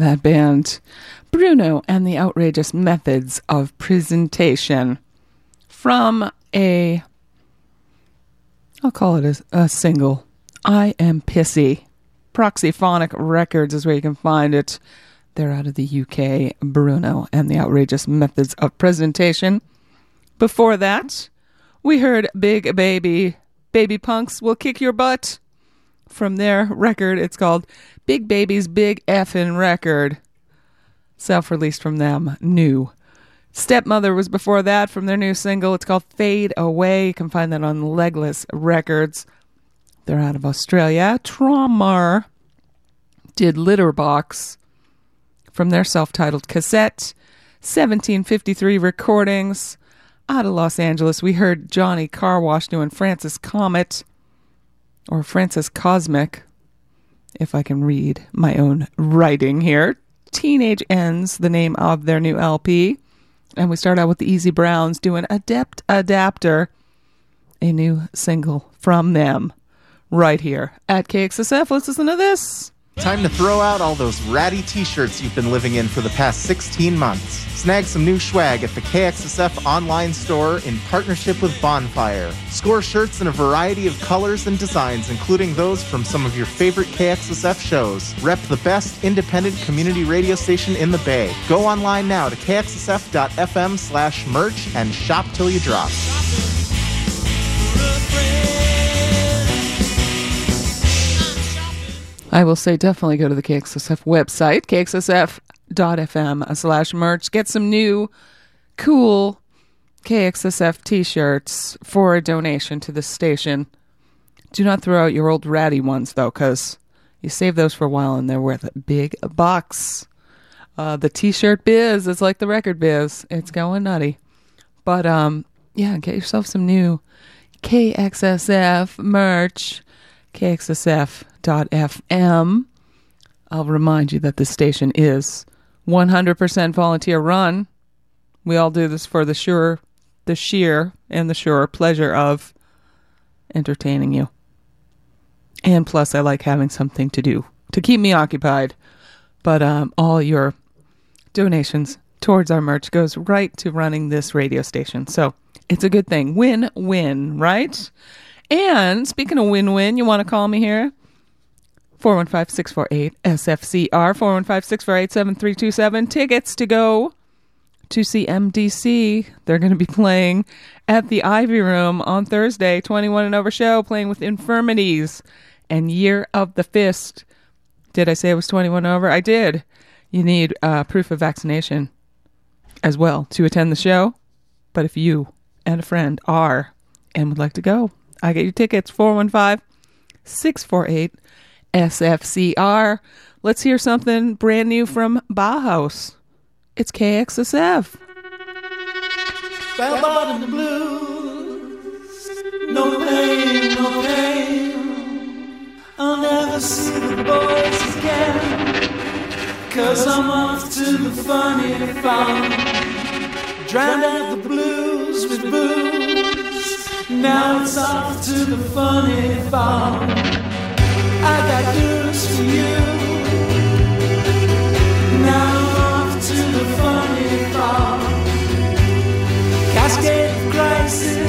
That band. Bruno and the Outrageous Methods of Presentation. From a, I'll call it a, a single. I Am Pissy. Proxyphonic Records is where you can find it. They're out of the UK. Bruno and the Outrageous Methods of Presentation. Before that, we heard Big Baby. Baby Punks Will Kick Your Butt. From their record, it's called Big Baby's Big Effin' Record. Self released from them. New. Stepmother was before that from their new single. It's called Fade Away. You can find that on Legless Records. They're out of Australia. Träumer did Litterbox from their self titled cassette. 1753 recordings out of Los Angeles. We heard Johnnie Carwash doing Francis Comet or Francis Cosmic, if I can read my own writing here. Teenage Ends, the name of their new LP. And we start out with the Easy Browns doing Adept Adapter, a new single from them right here at KXSF. Let's listen to this. Time to throw out all those ratty t shirts you've been living in for the past 16 months. Snag some new swag at the KXSF online store in partnership with Bonfire. Score shirts in a variety of colors and designs, including those from some of your favorite KXSF shows. Rep the best independent community radio station in the Bay. Go online now to kxsf.fm slash merch and shop till you drop. I will say definitely go to the KXSF website, kxsf.fm slash merch. Get some new cool KXSF t shirts for a donation to the station. Do not throw out your old ratty ones, though, because you save those for a while and they're worth a big bucks. Uh, the t shirt biz is like the record biz, it's going nutty. But um, yeah, get yourself some new KXSF merch kxsf.fm. I'll remind you that this station is 100% volunteer run. We all do this for the sure, the sheer and the sure pleasure of entertaining you. And plus, I like having something to do to keep me occupied. But um, all your donations towards our merch goes right to running this radio station. So it's a good thing. Win win, right? And speaking of win win, you want to call me here? 415 648 SFCR, 415 648 7327. Tickets to go to see MDC. They're going to be playing at the Ivy Room on Thursday, 21 and over show, playing with Infirmities and Year of the Fist. Did I say it was 21 over? I did. You need uh, proof of vaccination as well to attend the show. But if you and a friend are and would like to go, I get your tickets 415 648 SFCR. Let's hear something brand new from Bauhaus. It's KXSF. Bell bottom blues. No pain, no pain. I'll never see the boys again. Cause I'm off to the funny farm. Drowned out the blues with booze. Now it's off to the funny farm. I got news for you. Now I'm off to the funny farm. Cascade crisis.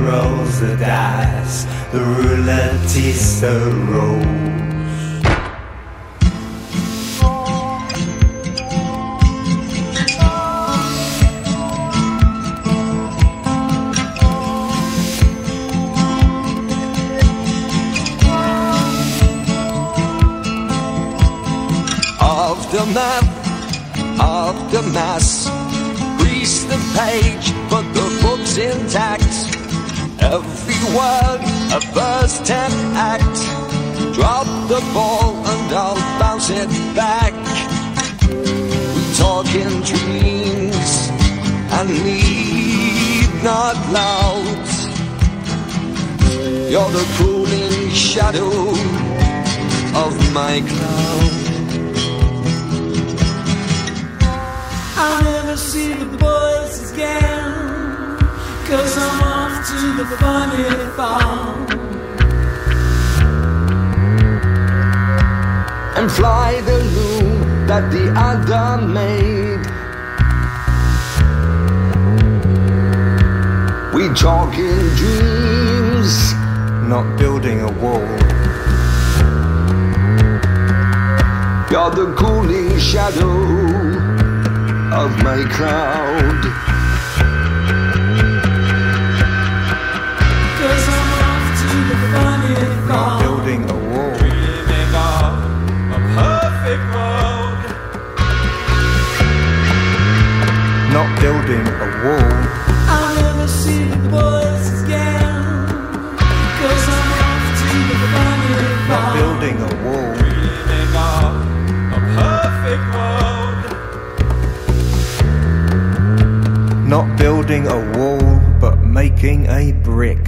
Rolls the dice. The rouletteista rolls. of the shadow of my cloud. I'll never see the boys again. Cause I'm off to the funny farm. and fly the loom that the other made. We talk in dreams, not building a wall. You're the cooling shadow of my cloud. Cause I'm off to the funny Not building a wall. Dreaming of a perfect world. Not building a wall. I'll never see building a wall, but making a brick.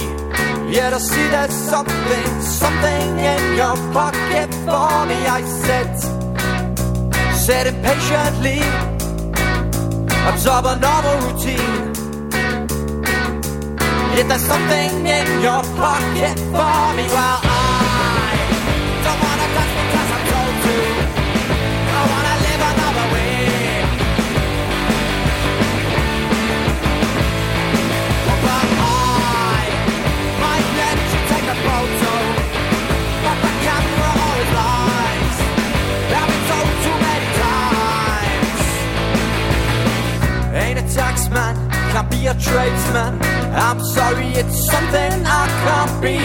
Yet I see there's something, something in your pocket for me. I said, said impatiently, absorb a normal routine. Yet there's something in your pocket for me. Well, a tradesman. I'm sorry, it's something I can't be.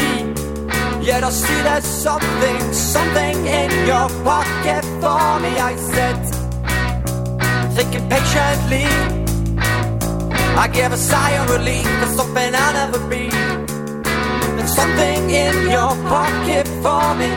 Yet I see there's something, something in your pocket for me. I said, thinking patiently. I gave a sigh of relief for something I'll never be. There's something in your pocket for me.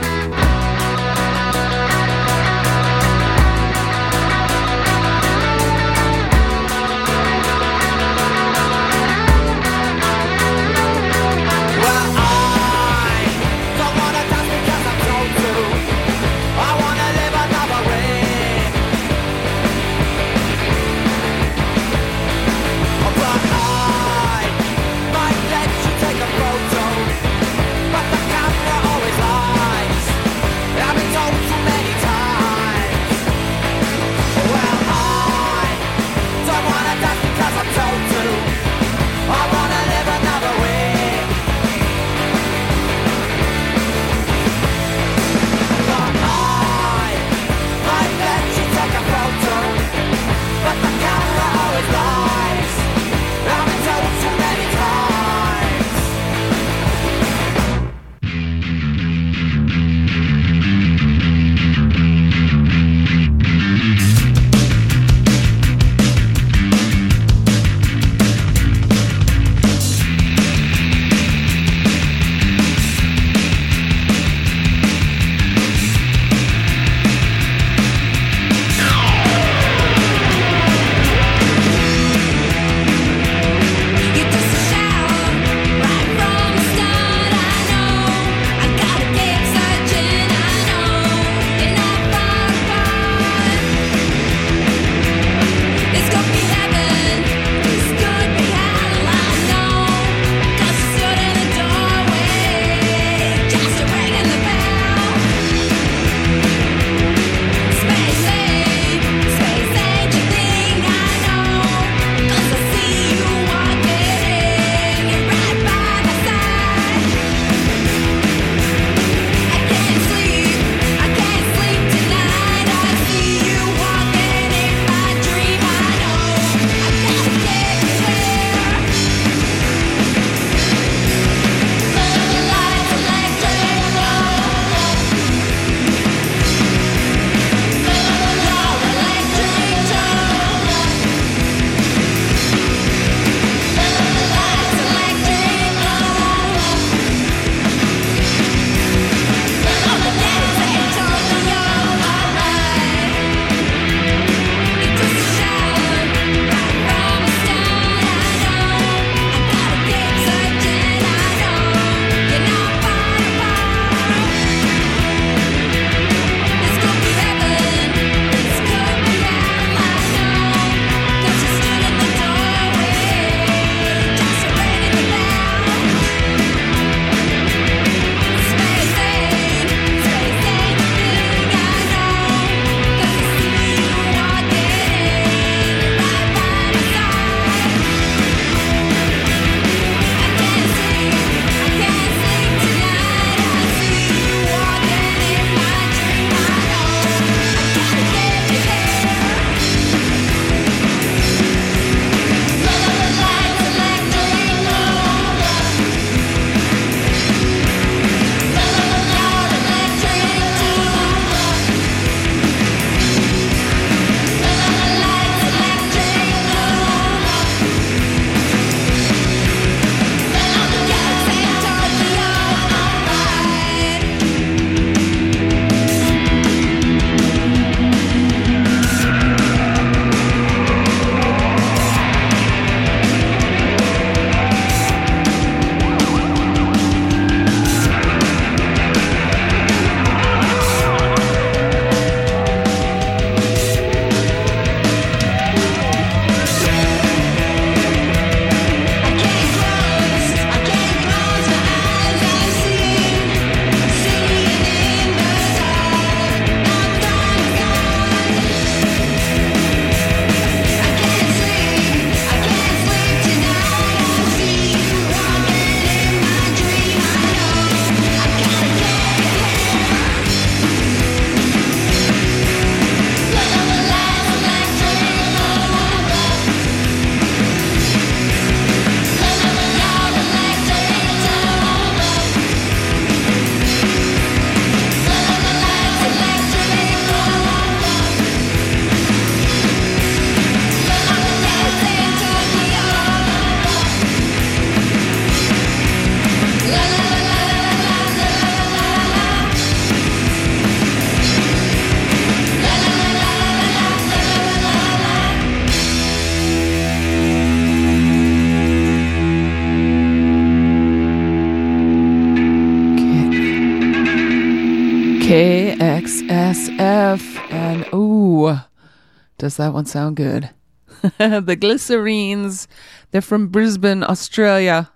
That one sound good? the Glycerines. They're from Brisbane, Australia.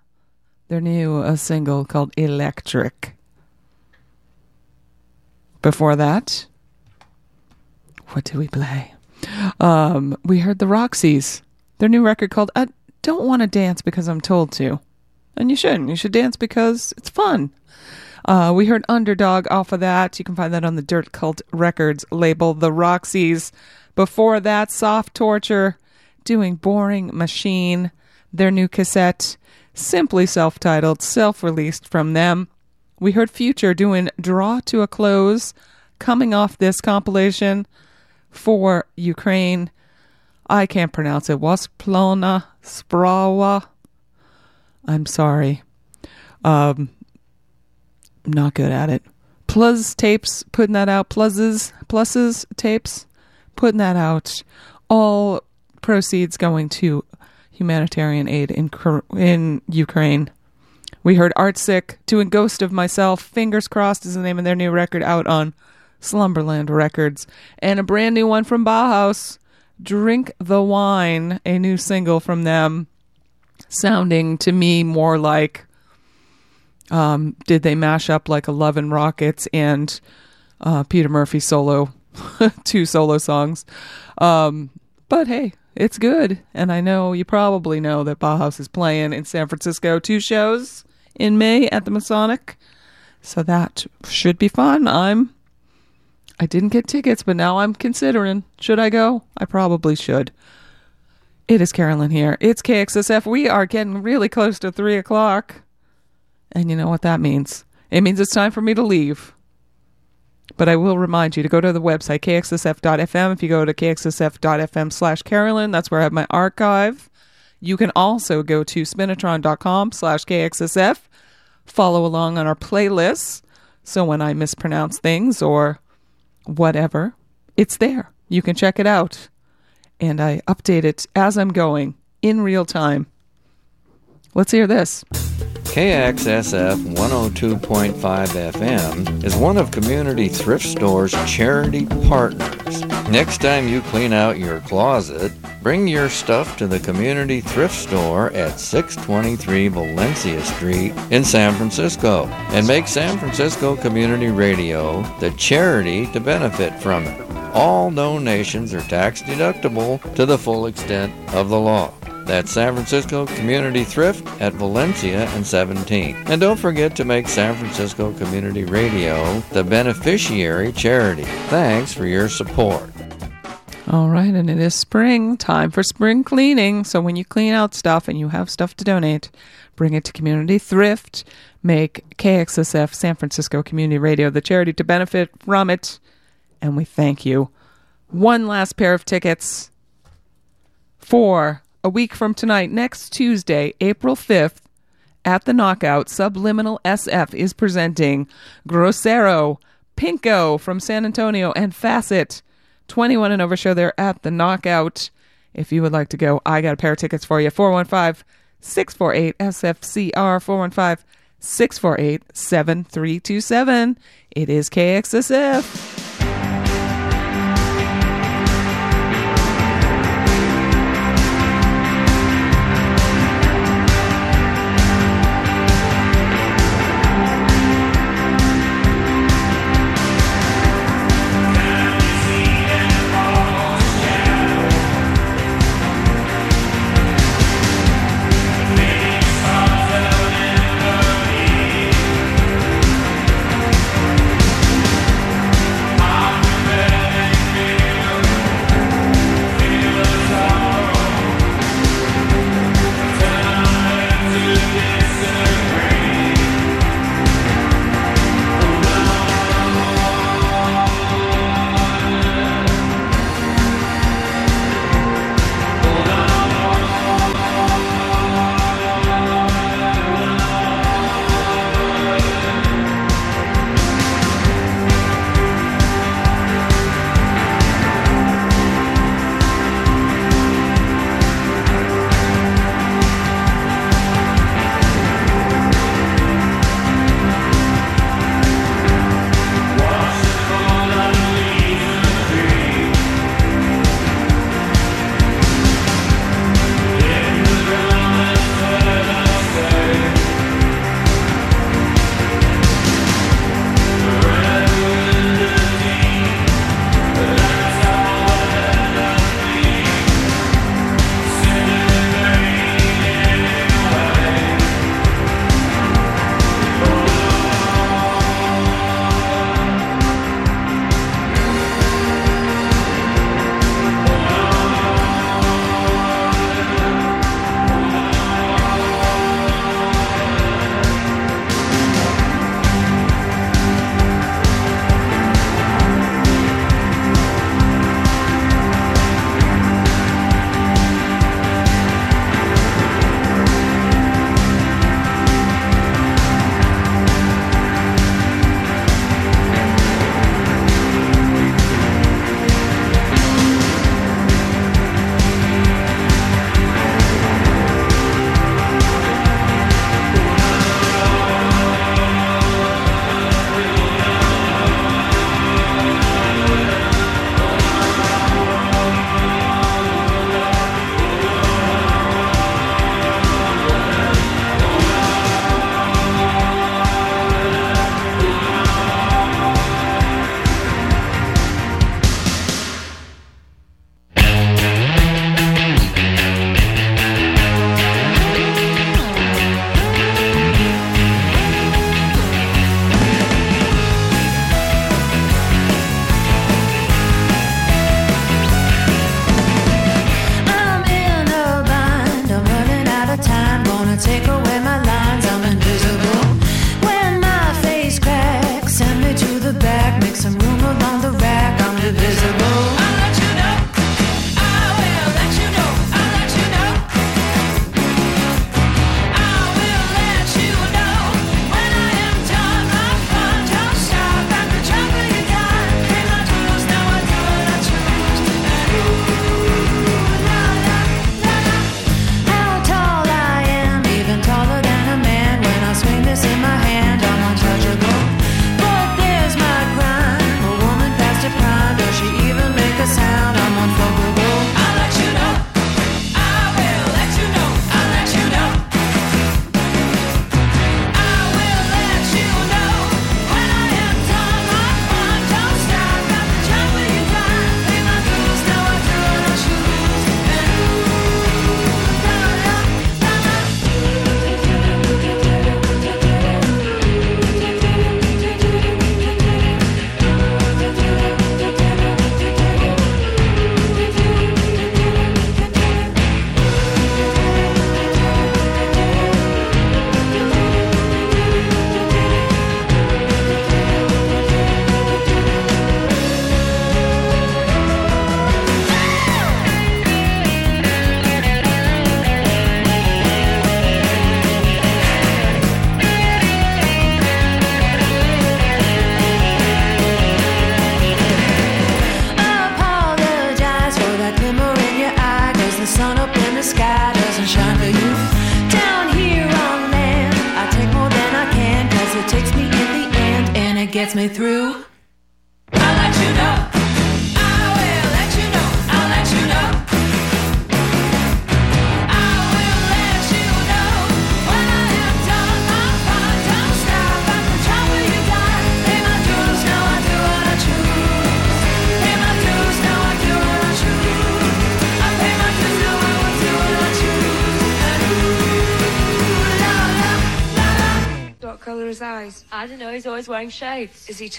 Their new uh, single called Electric. Before that, what did we play? Um, we heard the Roxys. Their new record called I Don't Want to Dance Because I'm Told to. And you shouldn't. You should dance because it's fun. Uh, we heard Underdog off of that. You can find that on the Dirt Cult Records label, The Roxys. Before that, Soft Torture doing Boring Machine, their new cassette, simply self titled, self released from them. We heard Future doing Draw to a Close, coming off this compilation for Ukraine. I can't pronounce it. Wasplona Sprawa. I'm sorry. Um, not good at it. Plus tapes putting that out. Pluses, pluses tapes putting that out. All proceeds going to humanitarian aid in in Ukraine. We heard Artsick doing Ghost of Myself. Fingers crossed is the name of their new record out on Slumberland Records, and a brand new one from Bauhaus. Drink the Wine, a new single from them, sounding to me more like um, did they mash up like Love and Rockets and uh, Peter Murphy solo, two solo songs. Um, but hey, it's good. And I know you probably know that Bauhaus is playing in San Francisco two shows in May at the Masonic. So that should be fun. I'm I didn't get tickets, but now I'm considering should I go? I probably should. It is Carolyn here. It's KXSF. We are getting really close to three o'clock. And you know what that means? It means it's time for me to leave. But I will remind you to go to the website, kxsf.fm. If you go to kxsf.fm slash Carolyn, that's where I have my archive. You can also go to spinitron.com slash kxsf. Follow along on our playlists. So when I mispronounce things or whatever, it's there. You can check it out. And I update it as I'm going in real time. Let's hear this. KXSF 102.5 FM is one of Community Thrift Store's charity partners. Next time you clean out your closet, bring your stuff to the Community Thrift Store at 623 Valencia Street in San Francisco and make San Francisco Community Radio the charity to benefit from it. All donations are tax deductible to the full extent of the law. That's San Francisco Community Thrift at Valencia and 17. And don't forget to make San Francisco Community Radio the beneficiary charity. Thanks for your support. All right, and it is spring, time for spring cleaning. So when you clean out stuff and you have stuff to donate, bring it to Community Thrift. Make KXSF San Francisco Community Radio the charity to benefit from it. And we thank you. One last pair of tickets for a week from tonight, next Tuesday, April 5th, at the Knockout, Subliminal SF is presenting Grosero, Pinko from San Antonio, and Facet. 21 and over show there at the Knockout. If you would like to go, I got a pair of tickets for you. 415 648 SFCR 415 648 7327. It is KXSF. Is he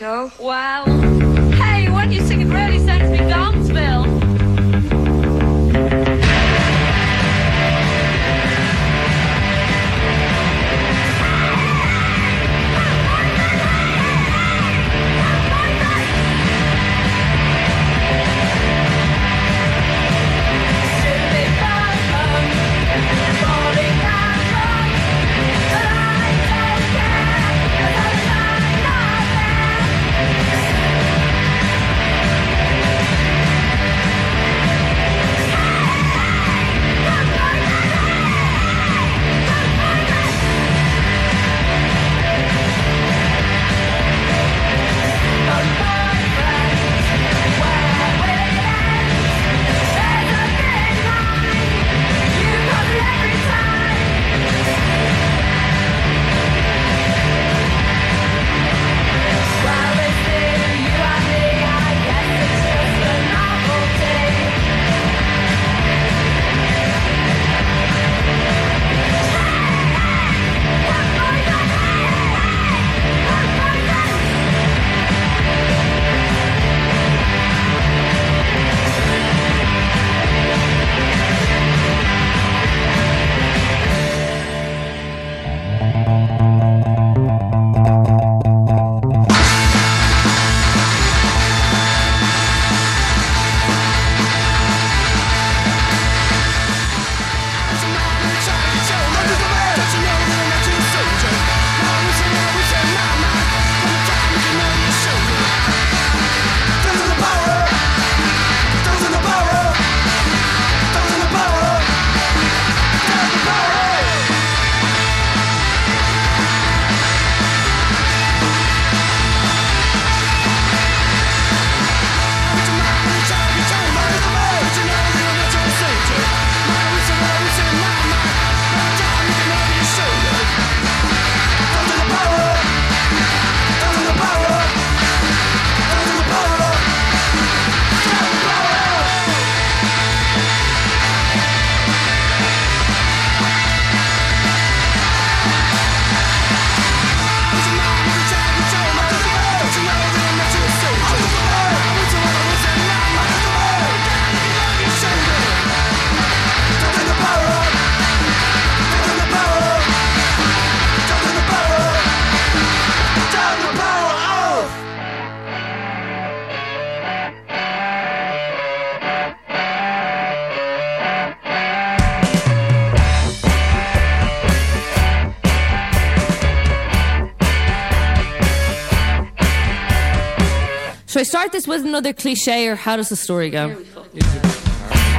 this with another cliche, or how does the story go?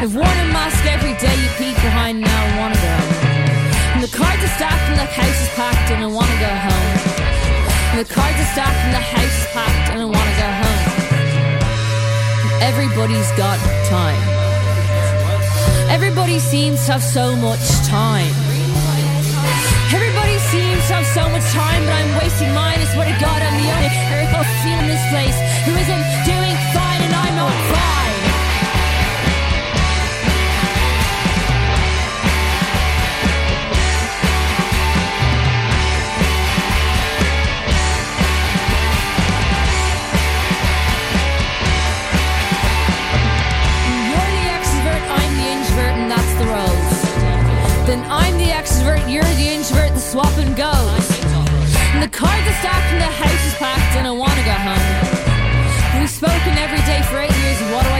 I've worn a mask every day. You peek behind now. I wanna go. And the cards are stacked and the house is packed, and I wanna go home. And the cards are stacked and the house is packed, and I wanna go home. And everybody's got time. Everybody seems to have so much time. Seems to have so much time, but I'm wasting mine. I swear to God, I'm the only girl in this place who isn't doing fine, and I'm not fine.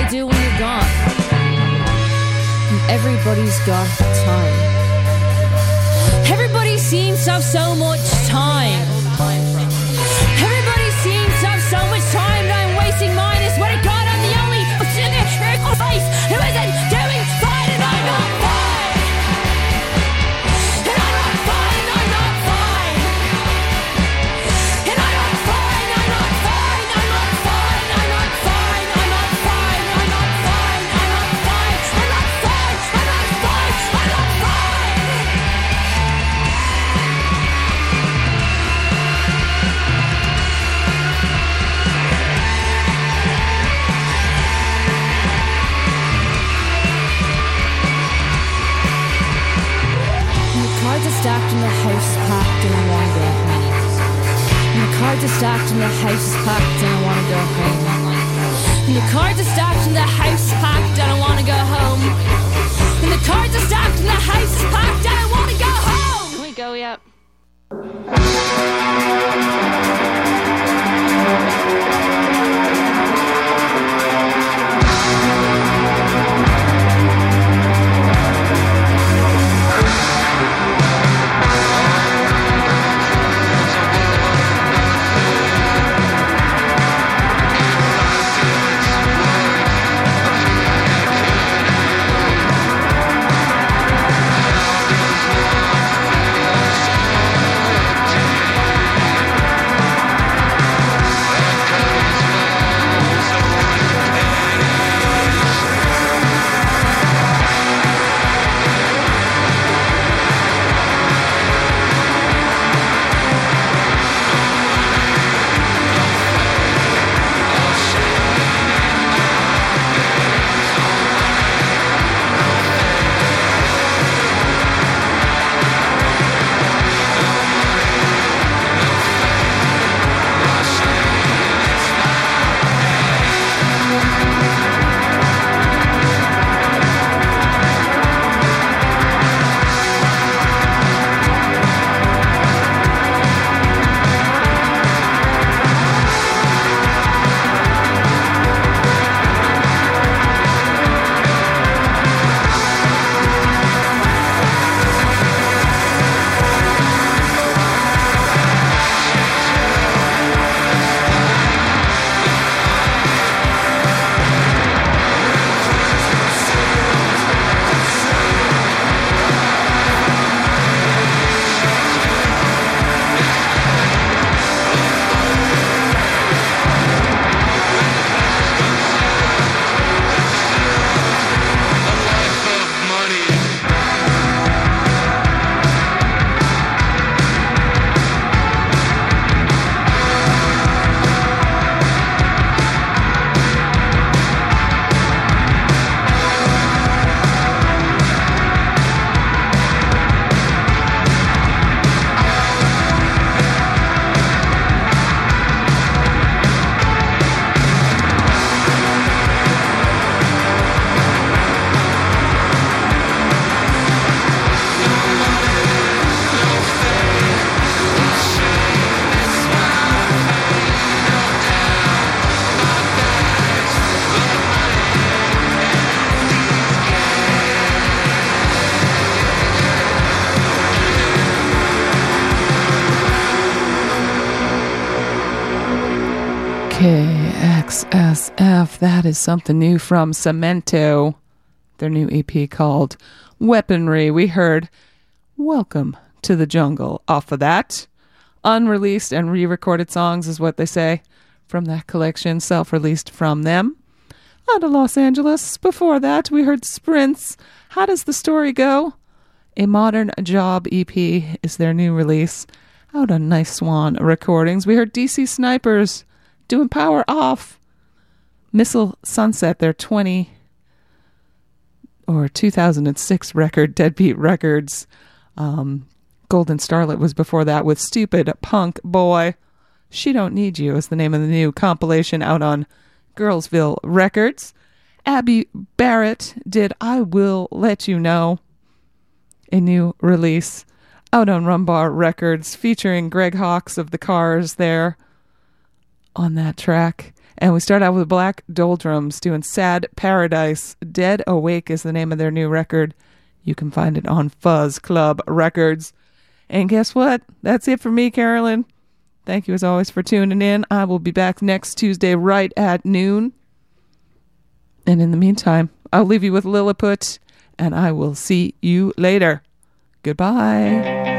Do when you're gone? And everybody's got time. Everybody seems to have so much time. Cards are stacked and the house is packed and I wanna go home. And the cards are stacked and the house is packed and I wanna go home. And the cards are stacked and the house is packed That is something new from Cemento. Their new EP called Weaponry. We heard Welcome to the Jungle off of that. Unreleased and re recorded songs is what they say from that collection, self released from them. Out of Los Angeles. Before that, we heard Sprints. How does the story go? A Modern Job EP is their new release out on Nice Swan Recordings. We heard DC Snipers doing Power Off. Missile Sunset, their 20 or 2006 record, Deadbeat Records. Um, Golden Starlet was before that with Stupid Punk Boy. She Don't Need You is the name of the new compilation out on Girlsville Records. Abby Barrett did I Will Let You Know, a new release out on Rum Bar Records featuring Greg Hawkes of the Cars there on that track. And we start out with Black Doldrums doing Sad Paradise. Dead Awake is the name of their new record. You can find it on Fuzz Club Records. And guess what? That's it for me, Carolyn. Thank you as always for tuning in. I will be back next Tuesday right at noon. And in the meantime, I'll leave you with Lilliput, and I will see you later. Goodbye.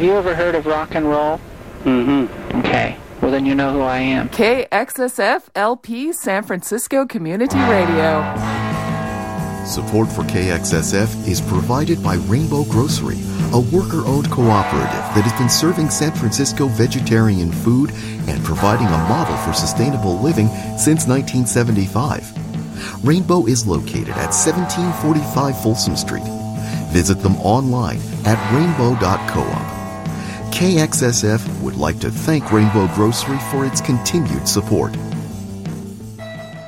Have you ever heard of rock and roll? Mm-hmm. Okay. Well, then you know who I am. KXSF LP San Francisco Community Radio. Support for KXSF is provided by Rainbow Grocery, a worker owned cooperative that has been serving San Francisco vegetarian food and providing a model for sustainable living since 1975. Rainbow is located at 1745 Folsom Street. Visit them online at rainbow.coop. KXSF would like to thank Rainbow Grocery for its continued support.